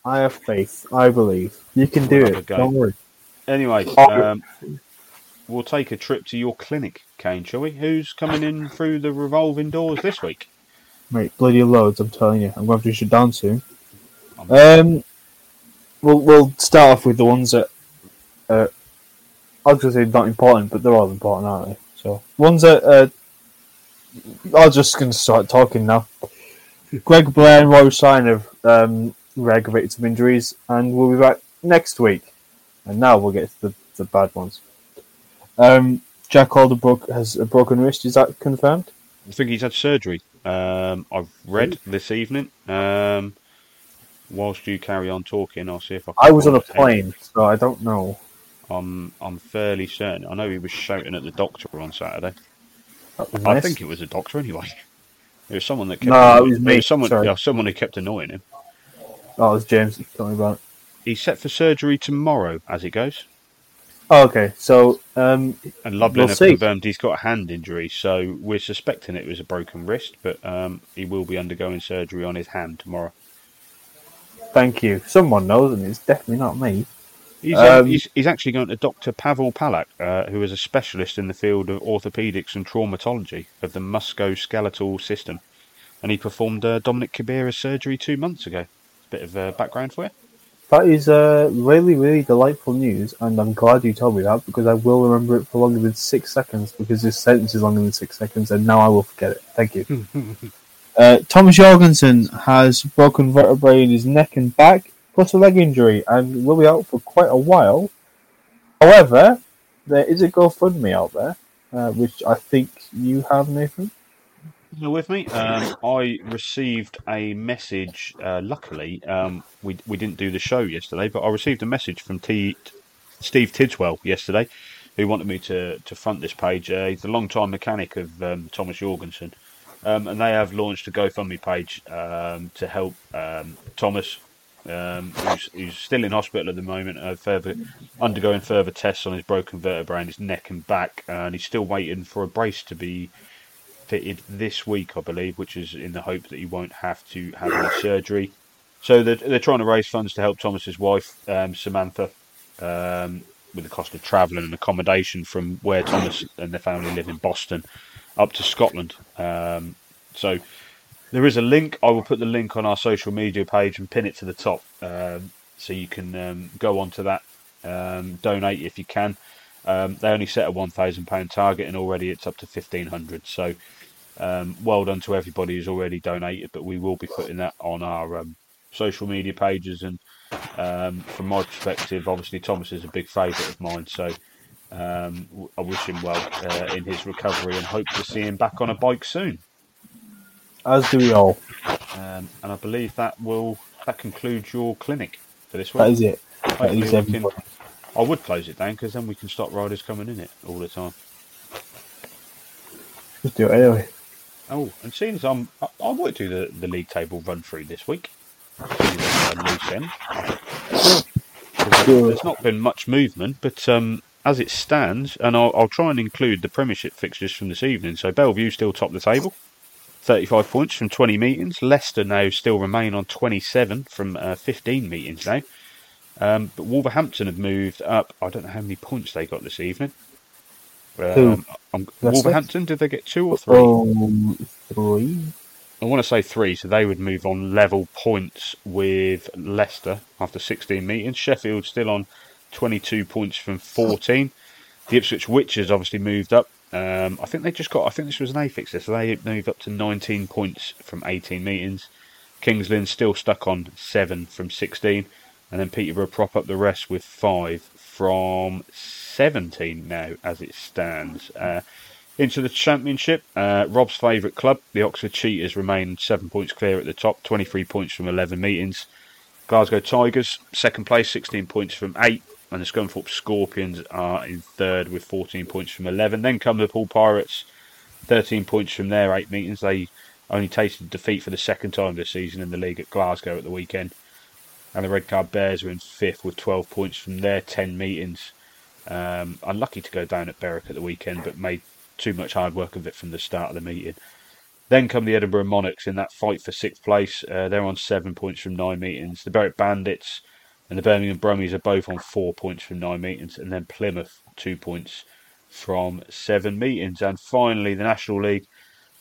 I have faith. I believe. You can do We'll have it. Don't worry. anyway, um, we'll take a trip to your clinic, Cain, shall we? Who's coming in through the revolving doors this week? Mate, bloody loads, I'm telling you. I'm going to have to shut down soon. Um, we'll, we'll start off with the ones that uh, I was going to say not important, but they're all important, aren't they? So, ones that uh, I'm just going to start talking now. Greg Blair and Roy Sign have um, aggravated some injuries, and we'll be back next week. And now we'll get to the, the bad ones. Um, Jack Alderbrook has a broken wrist. Is that confirmed? I think he's had surgery. Um, I've read this evening. Um, whilst you carry on talking, I'll see if I. Can I was on a plane, so I don't know. I'm I'm fairly certain. I know he was shouting at the doctor on Saturday. I think it was a doctor anyway. It was someone that kept. No, it annoying- was me, someone. sorry. Yeah, someone who kept annoying him. Oh, it was James. Tell me about it. He's set for surgery tomorrow, as it goes. Oh, okay, so um, And Lublin We'll have see. confirmed he's got a hand injury, so we're suspecting it was a broken wrist, but um, he will be undergoing surgery on his hand tomorrow. thank you. Someone knows, and it's definitely not me. He's, um, he's, he's actually going to Dr. Pavel Palak, uh, who is a specialist in the field of orthopedics and traumatology of the musculoskeletal system. And he performed uh, Dominik Kubera's surgery two months ago. A Bit of uh, background for you. That is uh, really, really delightful news, and I'm glad you told me that because I will remember it for longer than six seconds because this sentence is longer than six seconds, and now I will forget it. Thank you. uh, Thomas Jorgensen has broken vertebrae in his neck and back, plus a leg injury, and will be out for quite a while. However, there is a GoFundMe out there, uh, which I think you have, Nathan. You're with me. Um, I received a message. Uh, luckily, um, we we didn't do the show yesterday, but I received a message from T, Steve Tidswell yesterday, who wanted me to to front this page. Uh, he's a long-time mechanic of um, Thomas Jorgensen, um, and they have launched a GoFundMe page um, to help um, Thomas, um, who's, who's still in hospital at the moment, uh, further undergoing further tests on his broken vertebrae in his neck and back, and he's still waiting for a brace to be fitted this week, I believe, which is in the hope that he won't have to have any surgery. So they're, they're trying to raise funds to help Thomas's wife, um, Samantha, um, with the cost of travelling and accommodation from where Thomas and their family live in Boston up to Scotland. Um, so there is a link. I will put the link on our social media page and pin it to the top, um, so you can um, go onto that, um, donate if you can. Um, they only set a one thousand pound target, and already it's up to fifteen hundred. So um, well done to everybody who's already donated, but we will be putting that on our um, social media pages. And from my perspective, obviously Thomas is a big favourite of mine, so I wish him well uh, in his recovery and hope to see him back on a bike soon. As do we all. Um, and I believe that will that concludes your clinic for this week. That is it. That is can- I would close it down because then we can stop riders coming in it all the time. Just do it anyway. Oh, and seeing as I'm, I, I might do the, the league table run through this week. See what's a loose end. 'Cause Do it. There's not been much movement, but um, as it stands, and I'll, I'll try and include the Premiership fixtures from this evening. So Belle Vue still top the table, 35 points from 20 meetings. Leicester now still remain on 27 from uh, 15 meetings now. Um, but Wolverhampton have moved up. I don't know how many points they got this evening. Um, Wolverhampton, did they get two or three? Um, three. I want to say three, so they would move on level points with Leicester after 16 meetings. Sheffield still on 22 points from 14. The Ipswich Witches obviously moved up. Um, I think they just got. I think this was an A fixture, so they moved up to 19 points from 18 meetings. Kings Lynn still stuck on seven from 16, and then Peterborough prop up the rest with five from 17 now as it stands. Uh, into the championship, uh, Rob's favourite club, the Oxford Cheetahs, remain seven points clear at the top, 23 points from 11 meetings. Glasgow Tigers, second place, 16 points from eight, and the Scunthorpe Scorpions are in third with 14 points from 11. Then come the Poole Pirates, 13 points from their eight meetings. They only tasted defeat for the second time this season in the league at Glasgow at the weekend. And the Redcar Bears are in fifth with 12 points from their 10 meetings. Um, unlucky to go down at Berwick at the weekend, but made too much hard work of it from the start of the meeting. Then come the Edinburgh Monarchs in that fight for sixth place. Uh, they're on seven points from nine meetings. The Berwick Bandits and the Birmingham Brummies are both on four points from nine meetings. And then Plymouth, two points from seven meetings. And finally, the National League,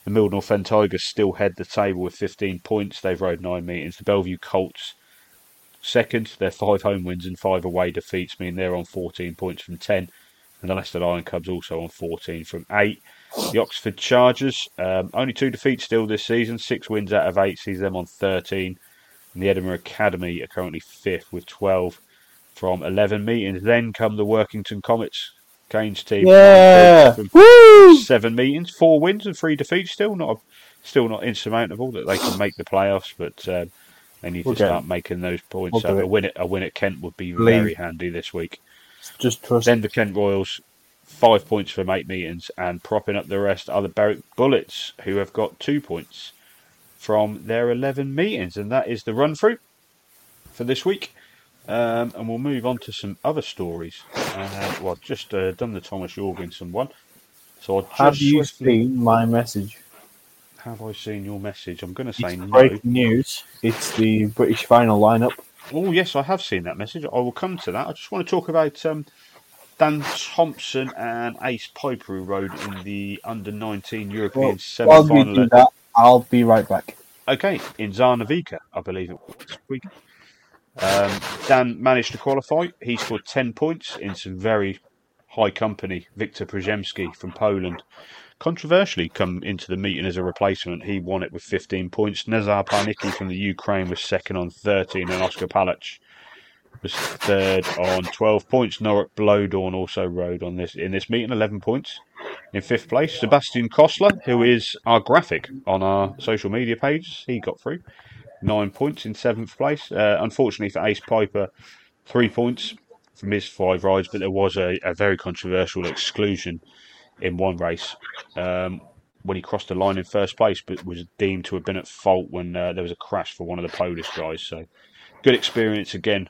the Fen Tigers still head the table with 15 points. They've rode nine meetings. The Belle Vue Colts, second. Their five home wins and five away defeats mean they're on 14 points from 10 and the Leicester Lion Cubs also on 14 from 8. The Oxford Chargers, um, only two defeats still this season, six wins out of eight, sees them on 13. And the Edinburgh Academy are currently fifth with 12 from 11 meetings. Then come the Workington Comets, Cain's team, Yeah. Woo! seven meetings, four wins and three defeats. Still not, still not insurmountable that they can make the playoffs, but um, they need to get start making those points. We'll So a win at a win at Kent would be very handy this week. Just trust. Then the Kent Royals, five points from eight meetings, and propping up the rest are the Berwick Bullets, who have got two points from their 11 meetings. And that is the run through for this week. Um, and we'll move on to some other stories. Uh, well, I've just uh, done the Thomas Jorgensen one. So I'll just Have you swiftly- seen my message? Have I seen your message? I'm going to say It's no. breaking news. It's the British final lineup. Oh, yes, I have seen that message. I will come to that. I just want to talk about um, Dan Thompson and Ace Pijper, who rode in the under 19 European Well, semi final. I'll be right back. Okay, in Žarnovica, I believe it was. Um, Dan managed to qualify. He scored 10 points in some very high company. Wiktor Przyjemski from Poland. Controversially, come into the meeting as a replacement. He won it with 15 points. Nazar Parnitskyi from the Ukraine was second on 13, and Oskar Paluch was third on 12 points. Norick Blödorn also rode on this in this meeting, 11 points. In fifth place, Sebastian Kostler, who is our graphic on our social media pages, he got through. Nine points in seventh place. Uh, unfortunately for Ace Pijper, three points from his five rides, but there was a, a very controversial exclusion in one race um, when he crossed the line in first place, but was deemed to have been at fault when uh, there was a crash for one of the Polish guys. So, good experience again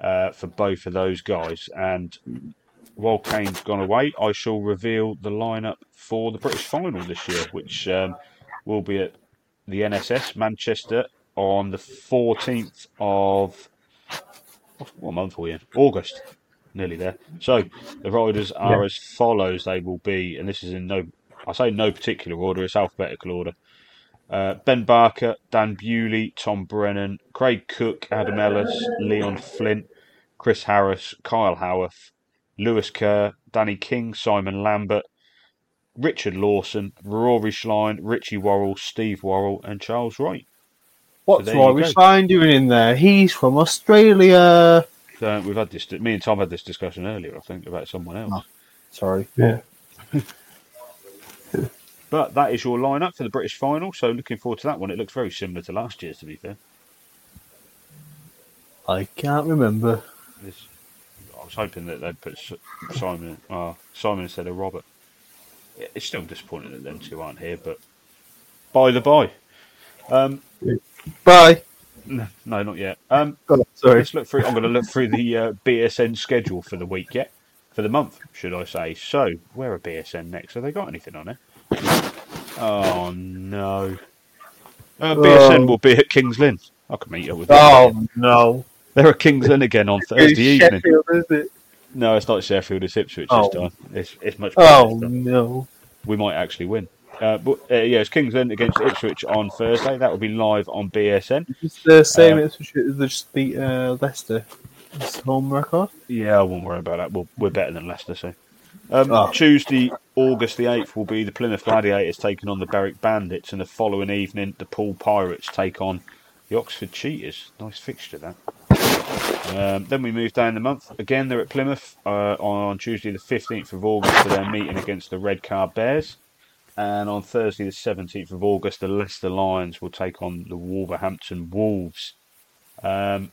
uh, for both of those guys. And while Cain's gone away, I shall reveal the lineup for the British final this year, which um, will be at the NSS Manchester on the 14th of what month are we in? August. Nearly there. So the riders are as follows. They will be, and this is in no, I say no particular order. It's alphabetical order. Uh, ben Barker, Dan Bewley, Tom Brennan, Craig Cook, Adam Ellis, Leon Flint, Chris Harris, Kyle Howarth, Lewis Kerr, Danny King, Simon Lambert, Richard Lawson, Rory Schlein, Richie Worrall, Steve Worrall, and Charles Wright. What's there you Rory go. Schlein doing in there? He's from Australia. Uh, we've had this. Me and Tom had this discussion earlier. I think about someone else. Oh. Sorry. Yeah. But that is your lineup for the British final. So looking forward to that one. It looks very similar to last year's, to be fair. I can't remember. This, I was hoping that they'd put Simon, uh, Simon instead of Robert. It's still disappointing that them two aren't here, but by the by. Um, Bye. no, no, not yet. Um, Oh, sorry. let's look through. I'm going to look through the uh, BSN schedule for the week, yet, for the month, should I say? So, where are BSN next? Have they got anything on it? Oh no. Uh, BSN Oh. will be at Kings Lynn. I can meet up with them. Oh no. They're at Kings Lynn again on Thursday evening. Sheffield, is it? No, it's not Sheffield. It's Ipswich Oh. this time. It's it's much better. Oh no. We might actually win. Uh, but uh, yeah, it's Kings Lynn against Ipswich on Thursday. That will be live on BSN. It's the same Uh, as they just beat uh, Leicester. It's home record. Yeah, I won't worry about that. We'll, we're better than Leicester, so. Um, Oh. Tuesday, August the 8th, will be the Plymouth Gladiators taking on the Berwick Bandits, and the following evening, the Poole Pirates take on the Oxford Cheetahs. Nice fixture, that. Um, then we move down the month. Again, they're at Plymouth uh, on Tuesday, the 15th of August, for their meeting against the Redcar Bears. And on Thursday, the 17th of August, the Leicester Lions will take on the Wolverhampton Wolves. Um,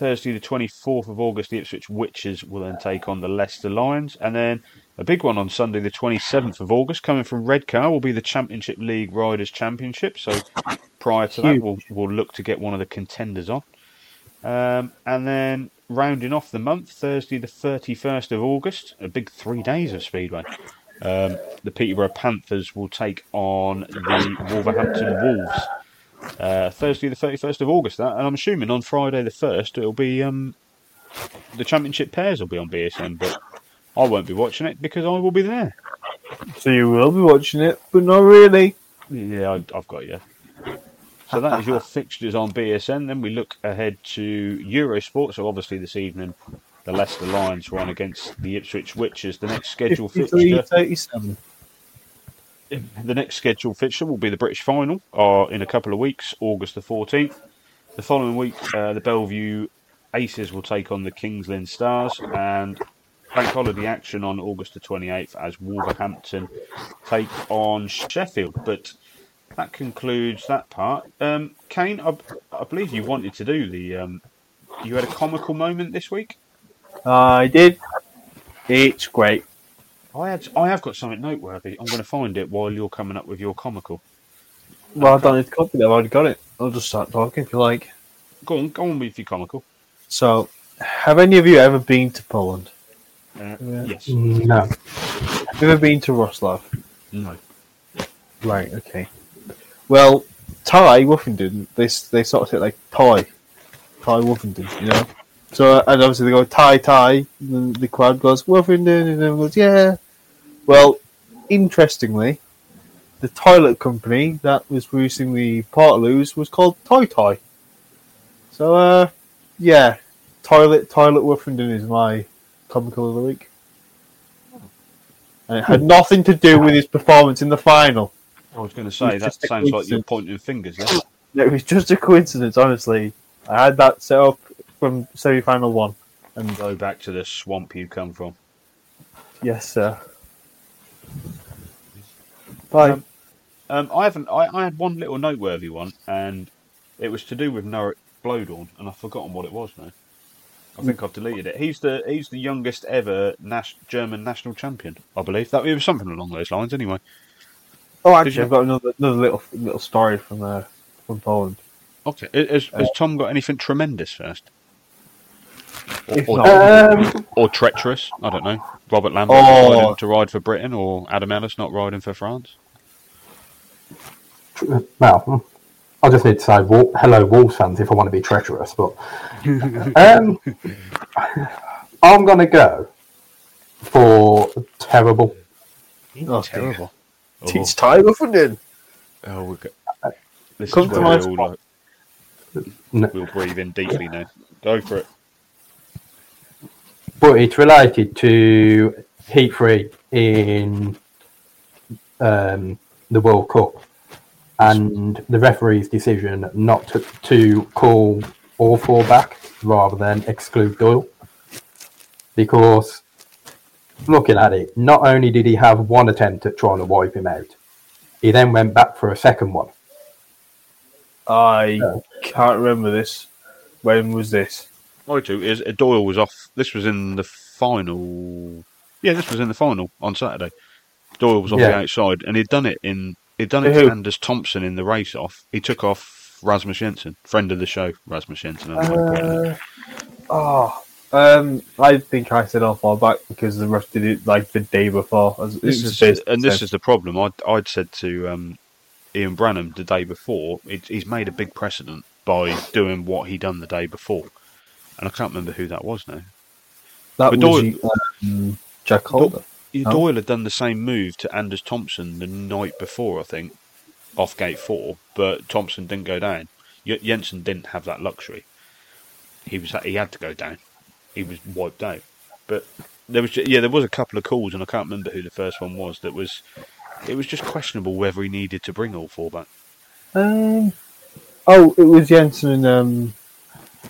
Thursday, the 24th of August, the Ipswich Witches will then take on the Leicester Lions. And then a big one on Sunday, the 27th of August, coming from Redcar, will be the Championship League Riders' Championship. So prior to that, we'll, we'll look to get one of the contenders on. Um, and then rounding off the month, Thursday, the 31st of August, a big three days of Speedway. Um, the Peterborough Panthers will take on the Wolverhampton Wolves. Uh, Thursday, the 31st of August, that, and I'm assuming on Friday, the 1st, it'll be um, the championship pairs will be on BSN, but I won't be watching it because I will be there. So you will be watching it, but not really. Yeah, I, I've got you. So that is your fixtures on BSN. Then we look ahead to Eurosport. So obviously this evening, the Leicester Lions run against the Ipswich Witches. The next scheduled 53, fixture, 37. The next scheduled fixture will be the British Final, or in a couple of weeks, August the 14th. The following week, uh, the Belle Vue Aces will take on the Kings Lynn Stars, and bank holiday action on August the 28th as Wolverhampton take on Sheffield. But that concludes that part. Um, Cain, I, I believe you wanted to do the. Um, you had a comical moment this week. I did. It's great. I had. I have got something noteworthy. I'm going to find it while you're coming up with your comical. Well, I don't need to copy that. I've already got it. I'll just start talking if you like. Go on, go on with your comical. So, have any of you ever been to Poland? Uh, Yeah. Yes. No. Have you ever been to Wrocław? No. Right, okay. Well, Tai Woffinden, they, they sort of say like Tai. Tai Woffinden, you know? So, and obviously they go Tai, and then the crowd goes Woffinden, and everyone goes, yeah. Well, interestingly, the toilet company that was producing the Portaloos was called Toi Toi. So, uh, yeah, toilet, toilet Woffinden is my comical of the week. And it had nothing to do with his performance in the final. I was going to say that sounds like you're pointing fingers. There. It was just a coincidence, honestly. I had that set up from semi final one. And Go back to the swamp you come from. yes, sir. Bye. Um, Um, I haven't. I, I had one little noteworthy one, and it was to do with Norick Blödorn, and I've forgotten what it was now. I think I've deleted it. He's the he's the youngest ever nas- German national champion, I believe. That it was something along those lines, anyway. oh, you- actually, I've got another another little little story from uh, from Poland. Okay, has, has Tom got anything tremendous first, or, If or, Um, or treacherous? I don't know. Robert Lambert Oh. deciding to ride for Britain, or Adam Ellis not riding for France. well, I just need to say hello, Wolves fans, if I want to be treacherous. But um, I'm going to go for terrible. Oh, Terrible. It's Tiger for then. Oh, we got, this Come is to where my we all like, we'll breathe in deeply now. Go for it. But it's related to Heat 3 in um, the World Cup and the referee's decision not to, to call all four back rather than exclude Doyle. Because looking at it, not only did he have one attempt at trying to wipe him out, he then went back for a second one. I can't remember this. When was this? I do. Is Doyle was off. This was in the final. Yeah, this was in the final on Saturday. Doyle was off the outside, and he'd done it in. He'd done it to Anders Thomsen in the race off. He took off Rasmus Jensen, friend of the show, Rasmus Jensen. Uh, oh, um, I think I said all far back because the ref did it like the day before. This is, and this is the problem. I'd, I'd said to um, Ian Branham the day before, it, he's made a big precedent by doing what he done the day before, and I can't remember who that was now. that but was Doyle- um, Jack Calder. Yeah, Oh. Doyle had done the same move to Anders Thomsen the night before, I think, off gate four, but Thomsen didn't go down. Jensen didn't have that luxury. He was he had to go down. He was wiped out. But there was yeah there was a couple of calls, and I can't remember who the first one was. That was it was just questionable whether he needed to bring all four back. Um, oh, it was Jensen and um,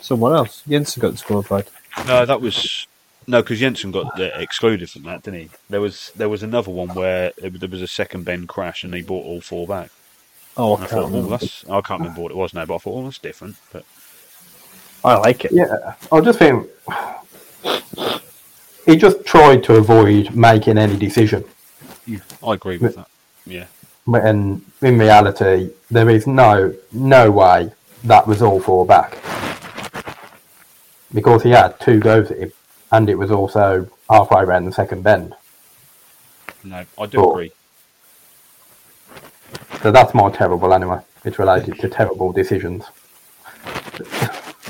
someone else. Jensen got disqualified. No, that was no because Jensen got uh, excluded from that, didn't he? There was there was another one where it, there was a second bend crash, and he brought all four back. Oh, I I can't thought, oh, remember. that's I can't remember what it was now, but I thought, oh, that's different. But I like it. Yeah, I just think he just tried to avoid making any decision. I agree with that. Yeah, When in reality, there is no no way that was all four back because he had two goes at him, and it was also halfway around the second bend. no, I do Oh. agree. So that's my terrible anyway. It's related to terrible decisions.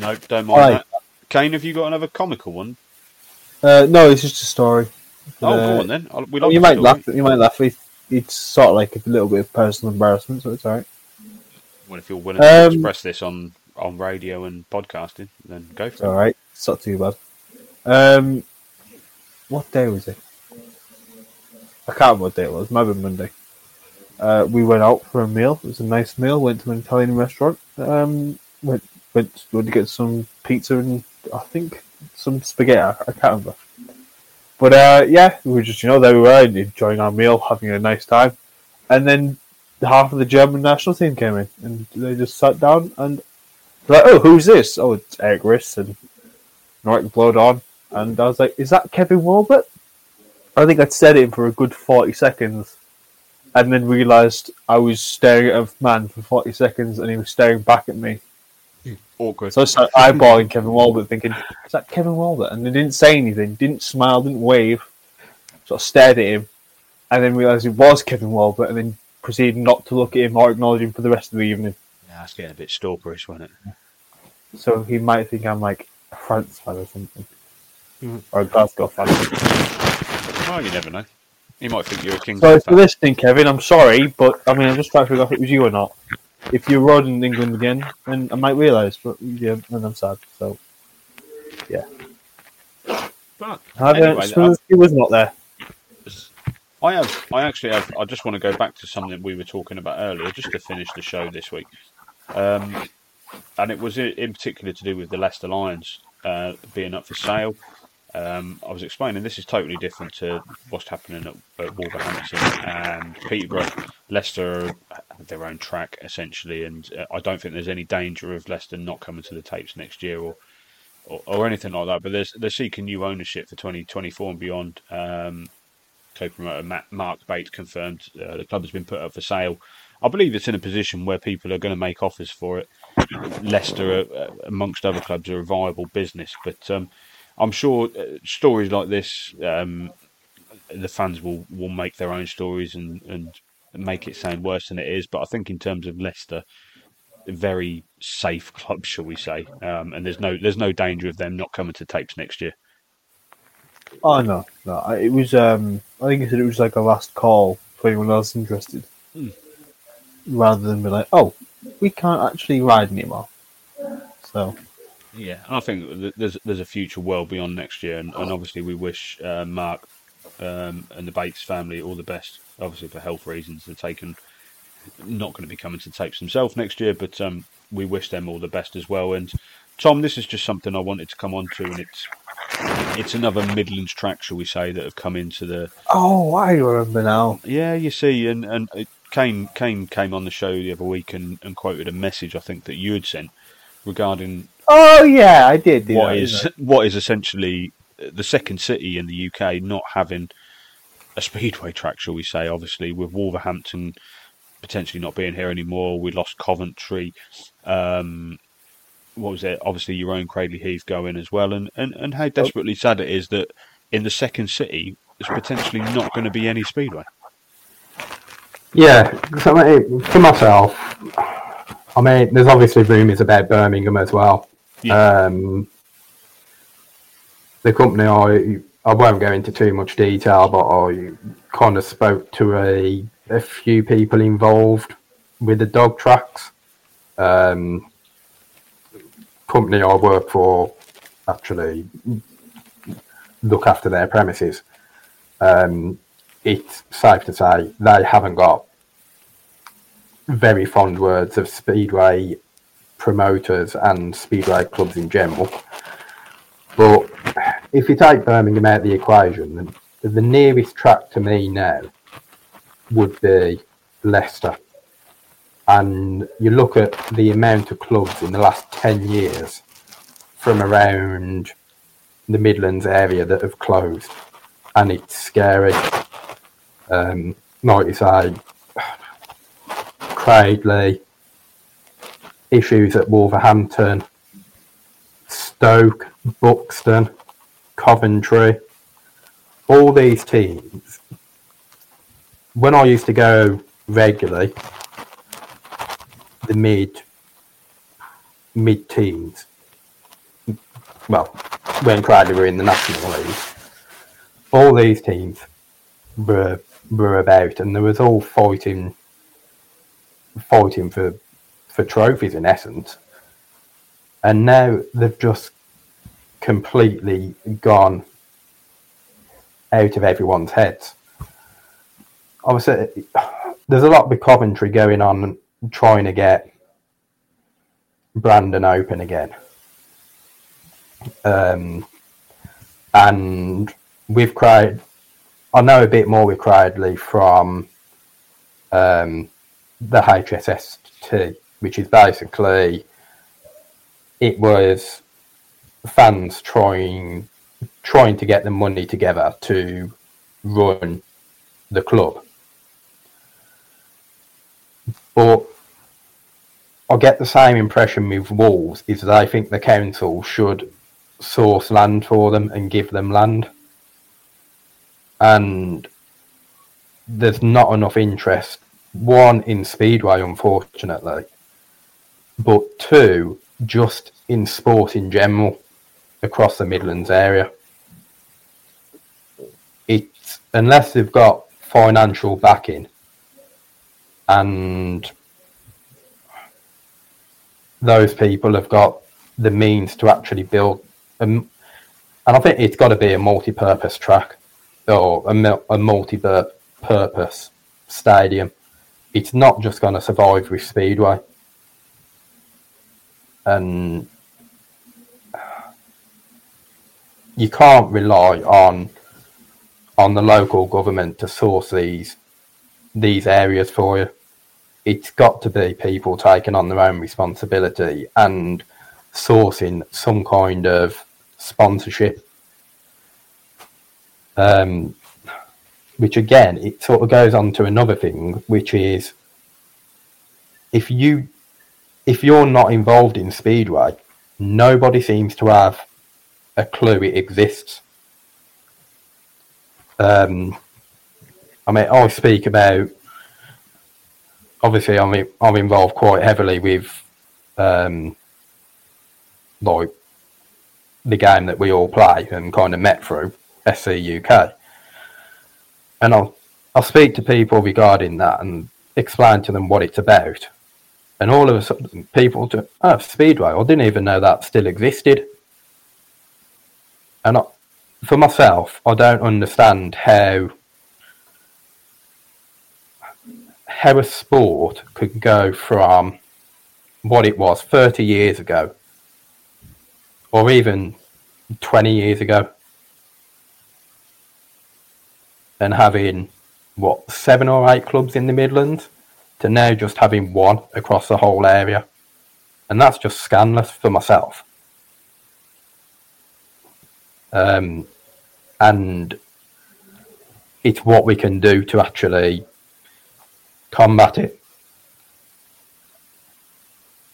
No, don't mind Right. that. Cain, have you got another comical one? Uh, no, it's just a story. Oh, Uh, go on then. I'll- We like you might story. laugh. You might laugh. It, it's sort of like a little bit of personal embarrassment, so it's alright. Well, if you're willing to Um, express this on on radio and podcasting, then go for it. alright. It's not too bad. Um, what day was it? I can't remember what day it was. Maybe Monday. Uh, we went out for a meal. It was a nice meal. Went to an Italian restaurant. Um, went went, to get some pizza and I think some spaghetti. I can't remember. But uh, yeah, we were just you know there we were enjoying our meal, having a nice time, and then half of the German national team came in and they just sat down and like, oh, who's this? Oh, it's Erik Riss and Norick Blödorn. And I was like, is that Kevin Wölbert? I think I'd said it for a good 40 seconds and then realised I was staring at a man for 40 seconds and he was staring back at me. Hmm, awkward. So I started eyeballing Kevin Wölbert thinking, is that Kevin Wölbert? And they didn't say anything, didn't smile, didn't wave. Sort of stared at him and then realised it was Kevin Wölbert and then proceeded not to look at him or acknowledge him for the rest of the evening. yeah, that's getting a bit stalkerish, wasn't it? So he might think I'm like a France fan or something. Mhm. Or a Glasgow fan. Well, you never know. He might think you're a Kings Sorry fan. for listening, Kevin. I'm sorry, but I mean, I'm just trying to figure out if it was you or not. If you're riding England again, then I might realise, but yeah, and I'm sad. So, yeah. But I anyway, so he was not there. I have. I actually have. I just want to go back to something we were talking about earlier, just to finish the show this week, um, and it was in particular to do with the Leicester Lions. uh, being up for sale. Um, I was explaining this is totally different to what's happening at, at Wolverhampton and Peterborough. Leicester have their own track essentially, and uh, I don't think there's any danger of Leicester not coming to the tapes next year or or, or anything like that. But they're seeking new ownership for 2024 and beyond. Um, co-promoter Mark Bates confirmed uh, the club has been put up for sale. I believe it's in a position where people are going to make offers for it. Leicester, uh, amongst other clubs, are a viable business, but um, I'm sure uh, stories like this, um, the fans will, will make their own stories and, and make it sound worse than it is. But I think in terms of Leicester, very safe club, shall we say? Um, and there's no there's no danger of them not coming to tapes next year. Oh no, no. It was. Um, I think said it was like a last call for anyone else interested, Hmm. rather than be like, "Oh, we can't actually ride anymore." So Yeah, I think there's there's a future well beyond next year, and, and obviously we wish uh, Mark um, and the Bates family all the best. Obviously for health reasons, they're taken not going to be coming to tapes themselves next year, but um, we wish them all the best as well. And Tom, this is just something I wanted to come on to, and it's it's another Midlands track, shall we say, that have come into the Oh, I remember now. yeah, you see, and and Cain Cain came on the show the other week and, and quoted a message I think that you had sent regarding Oh yeah, I did. What that, is what is essentially the second city in the UK not having a speedway track, shall we say? Obviously, with Wolverhampton potentially not being here anymore, we lost Coventry. Um, what was it? Obviously, your own Cradley Heath going as well, and, and and how desperately sad it is that in the second city there's potentially not going to be any speedway. Yeah, so I mean, for myself, I mean, there's obviously rumours about Birmingham as well. Yeah. Um, the company, I I won't go into too much detail, but I kind of spoke to a a few people involved with the dog tracks. Um, company I work for actually look after their premises. Um, it's safe to say they haven't got very fond words of speedway promoters and speedway clubs in general. But if you take Birmingham out of the equation, then the nearest track to me now would be Leicester. And you look at the amount of clubs in the last 10 years from around the Midlands area that have closed, and it's scary. Um, like you issues at Wolverhampton, Stoke, Buxton, Coventry, all these teams. When I used to go regularly, the mid mid teens, well, when Cradley were in the National League, all these teams were were about, and there was all fighting fighting for for trophies in essence. And now they've just completely gone out of everyone's heads. Obviously, there's a lot with Coventry going on, trying to get Brandon open again. Um, and we've cried. I know a bit more with Cradley from um, the HSST, which is basically it was fans trying trying to get the money together to run the club. But I get the same impression with Wolves is that I think the council should source land for them and give them land. And there's not enough interest one in speedway unfortunately but two just in sport in general across the midlands area. It's unless they've got financial backing and those people have got the means to actually build um, and i think it's got to be a multi-purpose track or a, a multi-purpose stadium it's not just going to survive with Speedway. And you can't rely on on the local government to source these these areas for you. It's got to be people taking on their own responsibility and sourcing some kind of sponsorship. Um, which again, it sort of goes on to another thing, which is if you if you're not involved in speedway, nobody seems to have a clue it exists. Um, I mean, I speak about obviously I'm I'm involved quite heavily with um, like the game that we all play and kind of met through SC UK, and I'll I'll speak to people regarding that and explain to them what it's about, and all of a sudden people do oh Speedway I didn't even know that still existed, and I, for myself I don't understand how how a sport could go from what it was 30 years ago or even 20 years ago and having what seven or eight clubs in the Midlands to now just having one across the whole area. And that's just scandalous for myself. Um, and it's what we can do to actually combat it.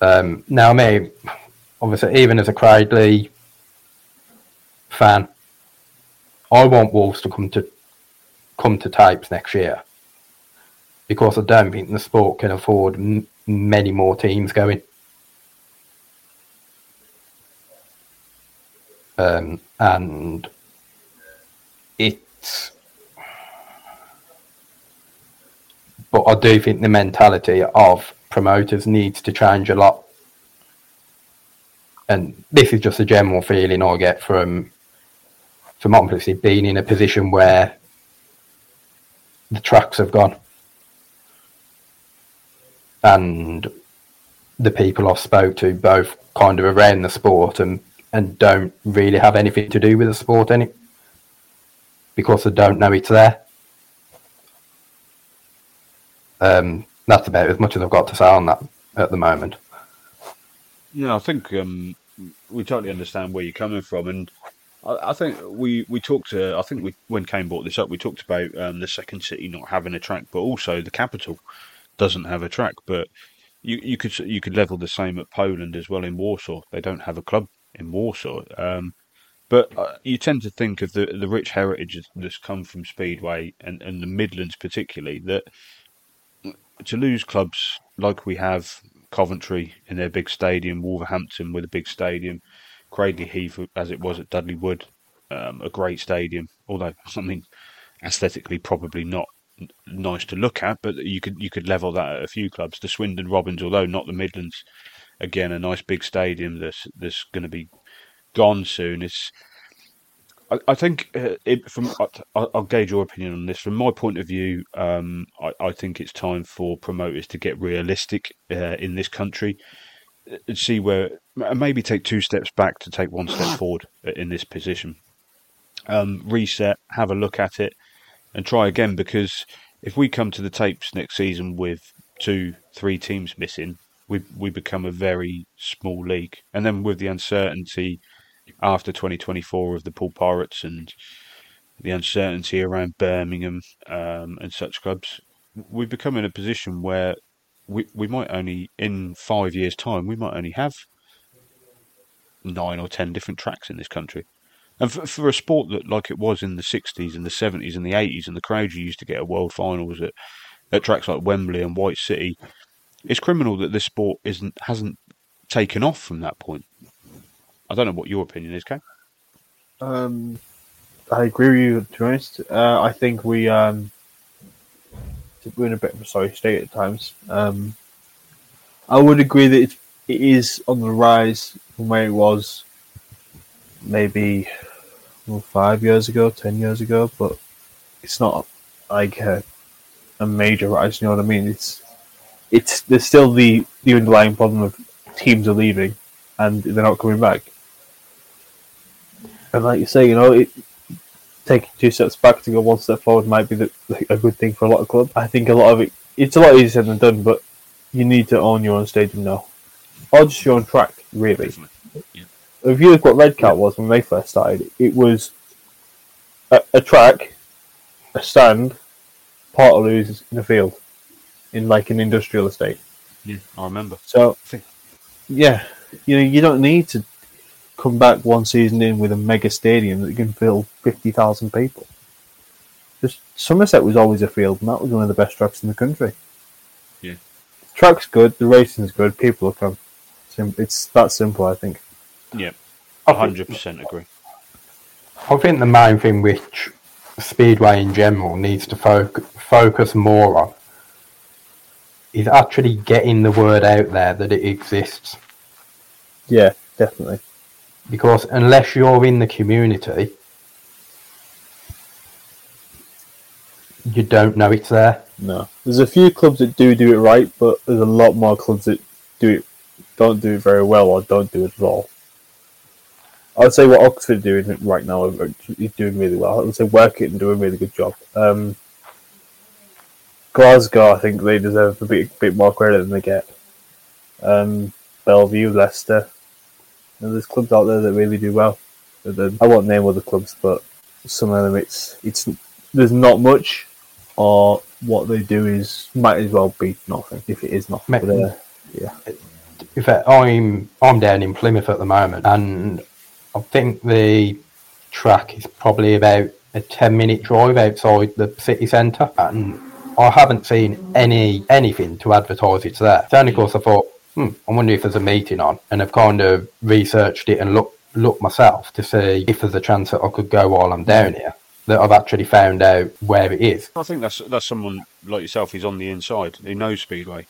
Um, now, me, obviously, even as a Cradley fan, I want Wolves to come to come to tapes next year because I don't think the sport can afford m- many more teams going. Um, and it's but I do think the mentality of promoters needs to change a lot. And this is just a general feeling I get from from obviously being in a position where the tracks have gone. And the people I've spoke to both kind of around the sport and, and don't really have anything to do with the sport any because they don't know it's there. Um, that's about as much as I've got to say on that at the moment. Yeah, I think um, we totally understand where you're coming from, and I, think we we talked. Uh, I think we when Cain brought this up, we talked about um, the second city not having a track, but also the capital doesn't have a track. But you you could you could level the same at Poland as well in Warsaw. They don't have a club in Warsaw. Um, but uh, you tend to think of the the rich heritage that's come from Speedway and, and the Midlands particularly that to lose clubs like we have Coventry in their big stadium, Wolverhampton with a big stadium, Cradley Heath as it was at Dudley Wood, um, a great stadium. Although I mean, aesthetically probably not nice to look at, but you could you could level that at a few clubs. The Swindon Robins, although not the Midlands, again a nice big stadium that's that's going to be gone soon. It's I, think uh, it, from I, I'll gauge your opinion on this. From my point of view, um, I, I, think it's time for promoters to get realistic uh, in this country and see where maybe take two steps back to take one step forward in this position. Um, reset, have a look at it, and try again. Because if we come to the tapes next season with two, three teams missing, we we become a very small league, and then with the uncertainty after 2024 of the Poole Pirates and the uncertainty around Birmingham um, and such clubs, we become in a position where we we might only in five years' time we might only have nine or ten different tracks in this country. And for, for a sport that, like it was in the 60s and the 70s and the 80s, and the crowds you used to get at world finals at, at tracks like Wembley and White City, it's criminal that this sport isn't hasn't taken off from that point. I don't know what your opinion is, Kay. Um, I agree with you. To be honest, uh, I think we um, we're in a bit of a sorry state at times. Um, I would agree that it, it is on the rise from where it was maybe well, five years ago, ten years ago, but it's not like a, a major rise. You know what I mean? It's it's there's still the the underlying problem of teams are leaving and they're not coming back. And like you say, you know, it, taking two steps back to go one step forward might be the, a good thing for a lot of clubs. I think a lot of it, it's a lot easier said than done, but you need to own your own stadium now. Or just your own track, really. Yeah. If you look what Redcar was when they first started, it was a, a track, a stand, part of Portaloos in a field, in like an industrial estate. Yeah, I remember. So, yeah, you know, you don't need to come back one season in with a mega stadium that can fill fifty thousand people. Just Somerset was always a field, and that was one of the best tracks in the country. Yeah. the track's good, the racing's good, people will come. It's that simple, I think. Yeah, I think- 100% agree. I think the main thing which Speedway in general needs to foc- focus more on is actually getting the word out there that it exists. Yeah, definitely. Because unless you're in the community, you don't know it's there. No, there's a few clubs that do do it right, but there's a lot more clubs that do it don't do it very well or don't do it at all. I would say what Oxford are doing right now is doing really well. I would say work it and doing a really good job. Um, Glasgow, I think they deserve a bit bit more credit than they get. Um, Belle Vue, Leicester, and there's clubs out there that really do well. Then- I won't name other clubs, but some of them it's it's there's not much, or what they do is might as well be nothing if it is nothing. But, uh, yeah, In fact, I'm I'm down in Plymouth at the moment, and I think the track is probably about a ten minute drive outside the city centre, and I haven't seen any anything to advertise it's there. It's of course, I thought, hmm, I wonder if there's a meeting on, and I've kind of researched it and looked looked myself to see if there's a chance that I could go while I'm down here. That I've actually found out where it is. I think that's that's someone like yourself who's on the inside who knows Speedway,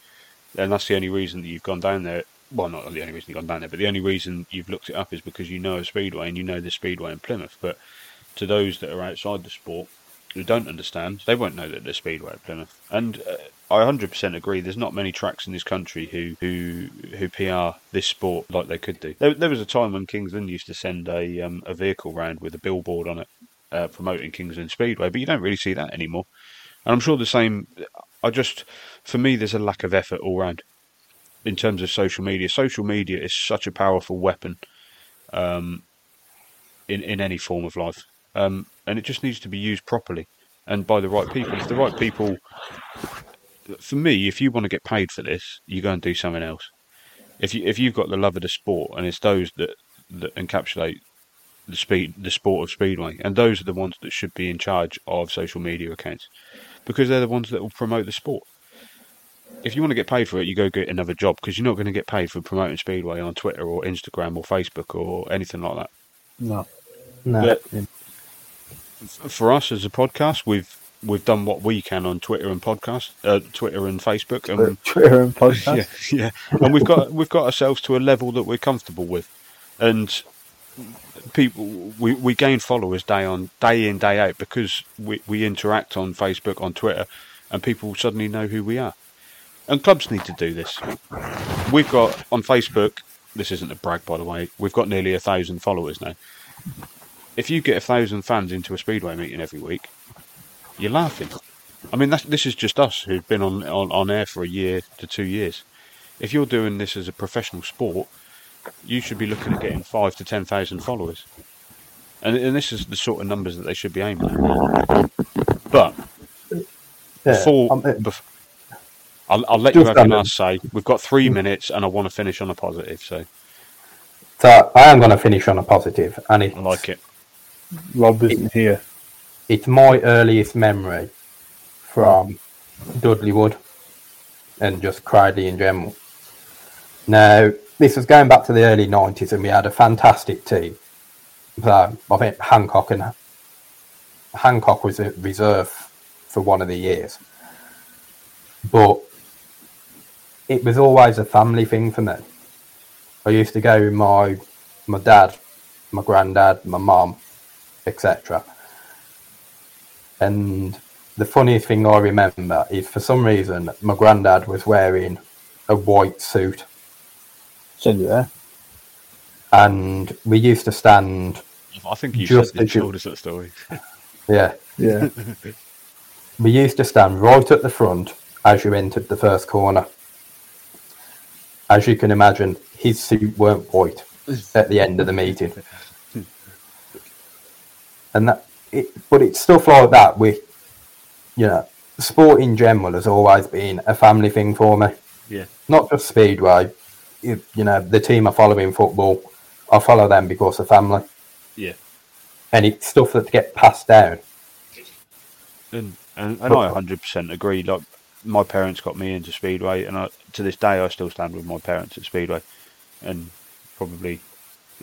and that's the only reason that you've gone down there. Well, not the only reason you've gone down there, but the only reason you've looked it up is because you know a Speedway and you know the Speedway in Plymouth. But to those that are outside the sport who don't understand, they won't know that there's Speedway at Plymouth. And uh, I 100% agree. There's not many tracks in this country who who who PR this sport like they could do. There, there was a time when Kings Lynn used to send a um, a vehicle round with a billboard on it uh, promoting Kings Lynn Speedway, but you don't really see that anymore. And I'm sure the same. I just, for me, there's a lack of effort all round in terms of social media. Social media is such a powerful weapon um, in in any form of life, um, and it just needs to be used properly and by the right people. If the right people, for me, if you want to get paid for this, you go and do something else. If you if you've got the love of the sport, and it's those that that encapsulate the speed the sport of speedway, and those are the ones that should be in charge of social media accounts because they're the ones that will promote the sport. If you want to get paid for it, you go get another job because you're not going to get paid for promoting speedway on Twitter or Instagram or Facebook or anything like that. no, No. But for us as a podcast, we've we've done what we can on Twitter and podcast, uh, Twitter and Facebook, and Twitter and podcast. yeah, yeah, and we've got we've got ourselves to a level that we're comfortable with, and people we, we gain followers day on day in day out because we we interact on Facebook on Twitter, and people suddenly know who we are, and clubs need to do this. We've got on Facebook. This isn't a brag, by the way. We've got nearly a thousand followers now. If you get a thousand fans into a speedway meeting every week, you're laughing. I mean, that's, this is just us who've been on, on, on air for a year to two years. If you're doing this as a professional sport, you should be looking at getting five to ten thousand followers, and, and this is the sort of numbers that they should be aiming at. But Yeah, before, bef- I'll, I'll let you have your a last say. We've got three minutes, and I want to finish on a positive, so So I am going to finish on a positive, and it's, I like it. Rob isn't here. It's my earliest memory from Dudley Wood and just Cradley in general. Now, this was going back to the early 90s, and we had a fantastic team. So I think Hancock and Hancock was a reserve for one of the years, but it was always a family thing for me. I used to go with my my dad, my granddad, my mum, etc. And the funniest thing I remember is for some reason my granddad was wearing a white suit Send and we used to stand I think you Just said you you- told us that story. Yeah. Yeah. We used to stand right at the front as you entered the first corner. As you can imagine, his suit weren't white at the end of the meeting. And that, it, but it's stuff like that. We, you know, sport in general has always been a family thing for me. Yeah. Not just speedway. You, you know, the team I follow in football, I follow them because of family, Yeah. and it's stuff that get passed down. And and, and I 100% agree. Like my parents got me into Speedway, and I, to this day I still stand with my parents at Speedway, and probably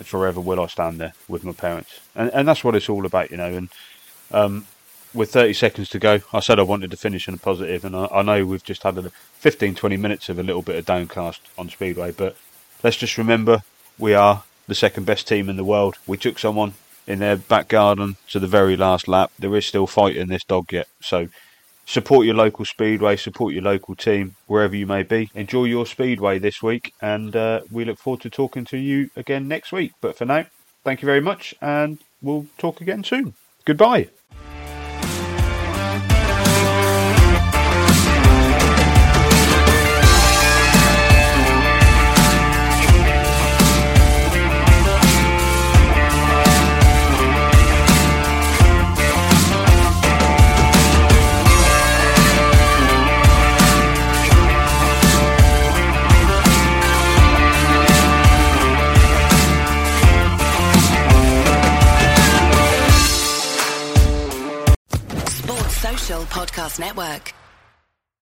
forever will I stand there with my parents. And and that's what it's all about, you know. And um, with 30 seconds to go, I said I wanted to finish in a positive, and I, I know we've just had a 15, 20 minutes of a little bit of downcast on Speedway, but let's just remember we are the second best team in the world. We took someone in their back garden to the very last lap. There is still fight in this dog yet, so support your local speedway, support your local team wherever you may be. Enjoy your speedway this week, and uh, we look forward to talking to you again next week. But for now, thank you very much, and we'll talk again soon. Goodbye. Podcast Network.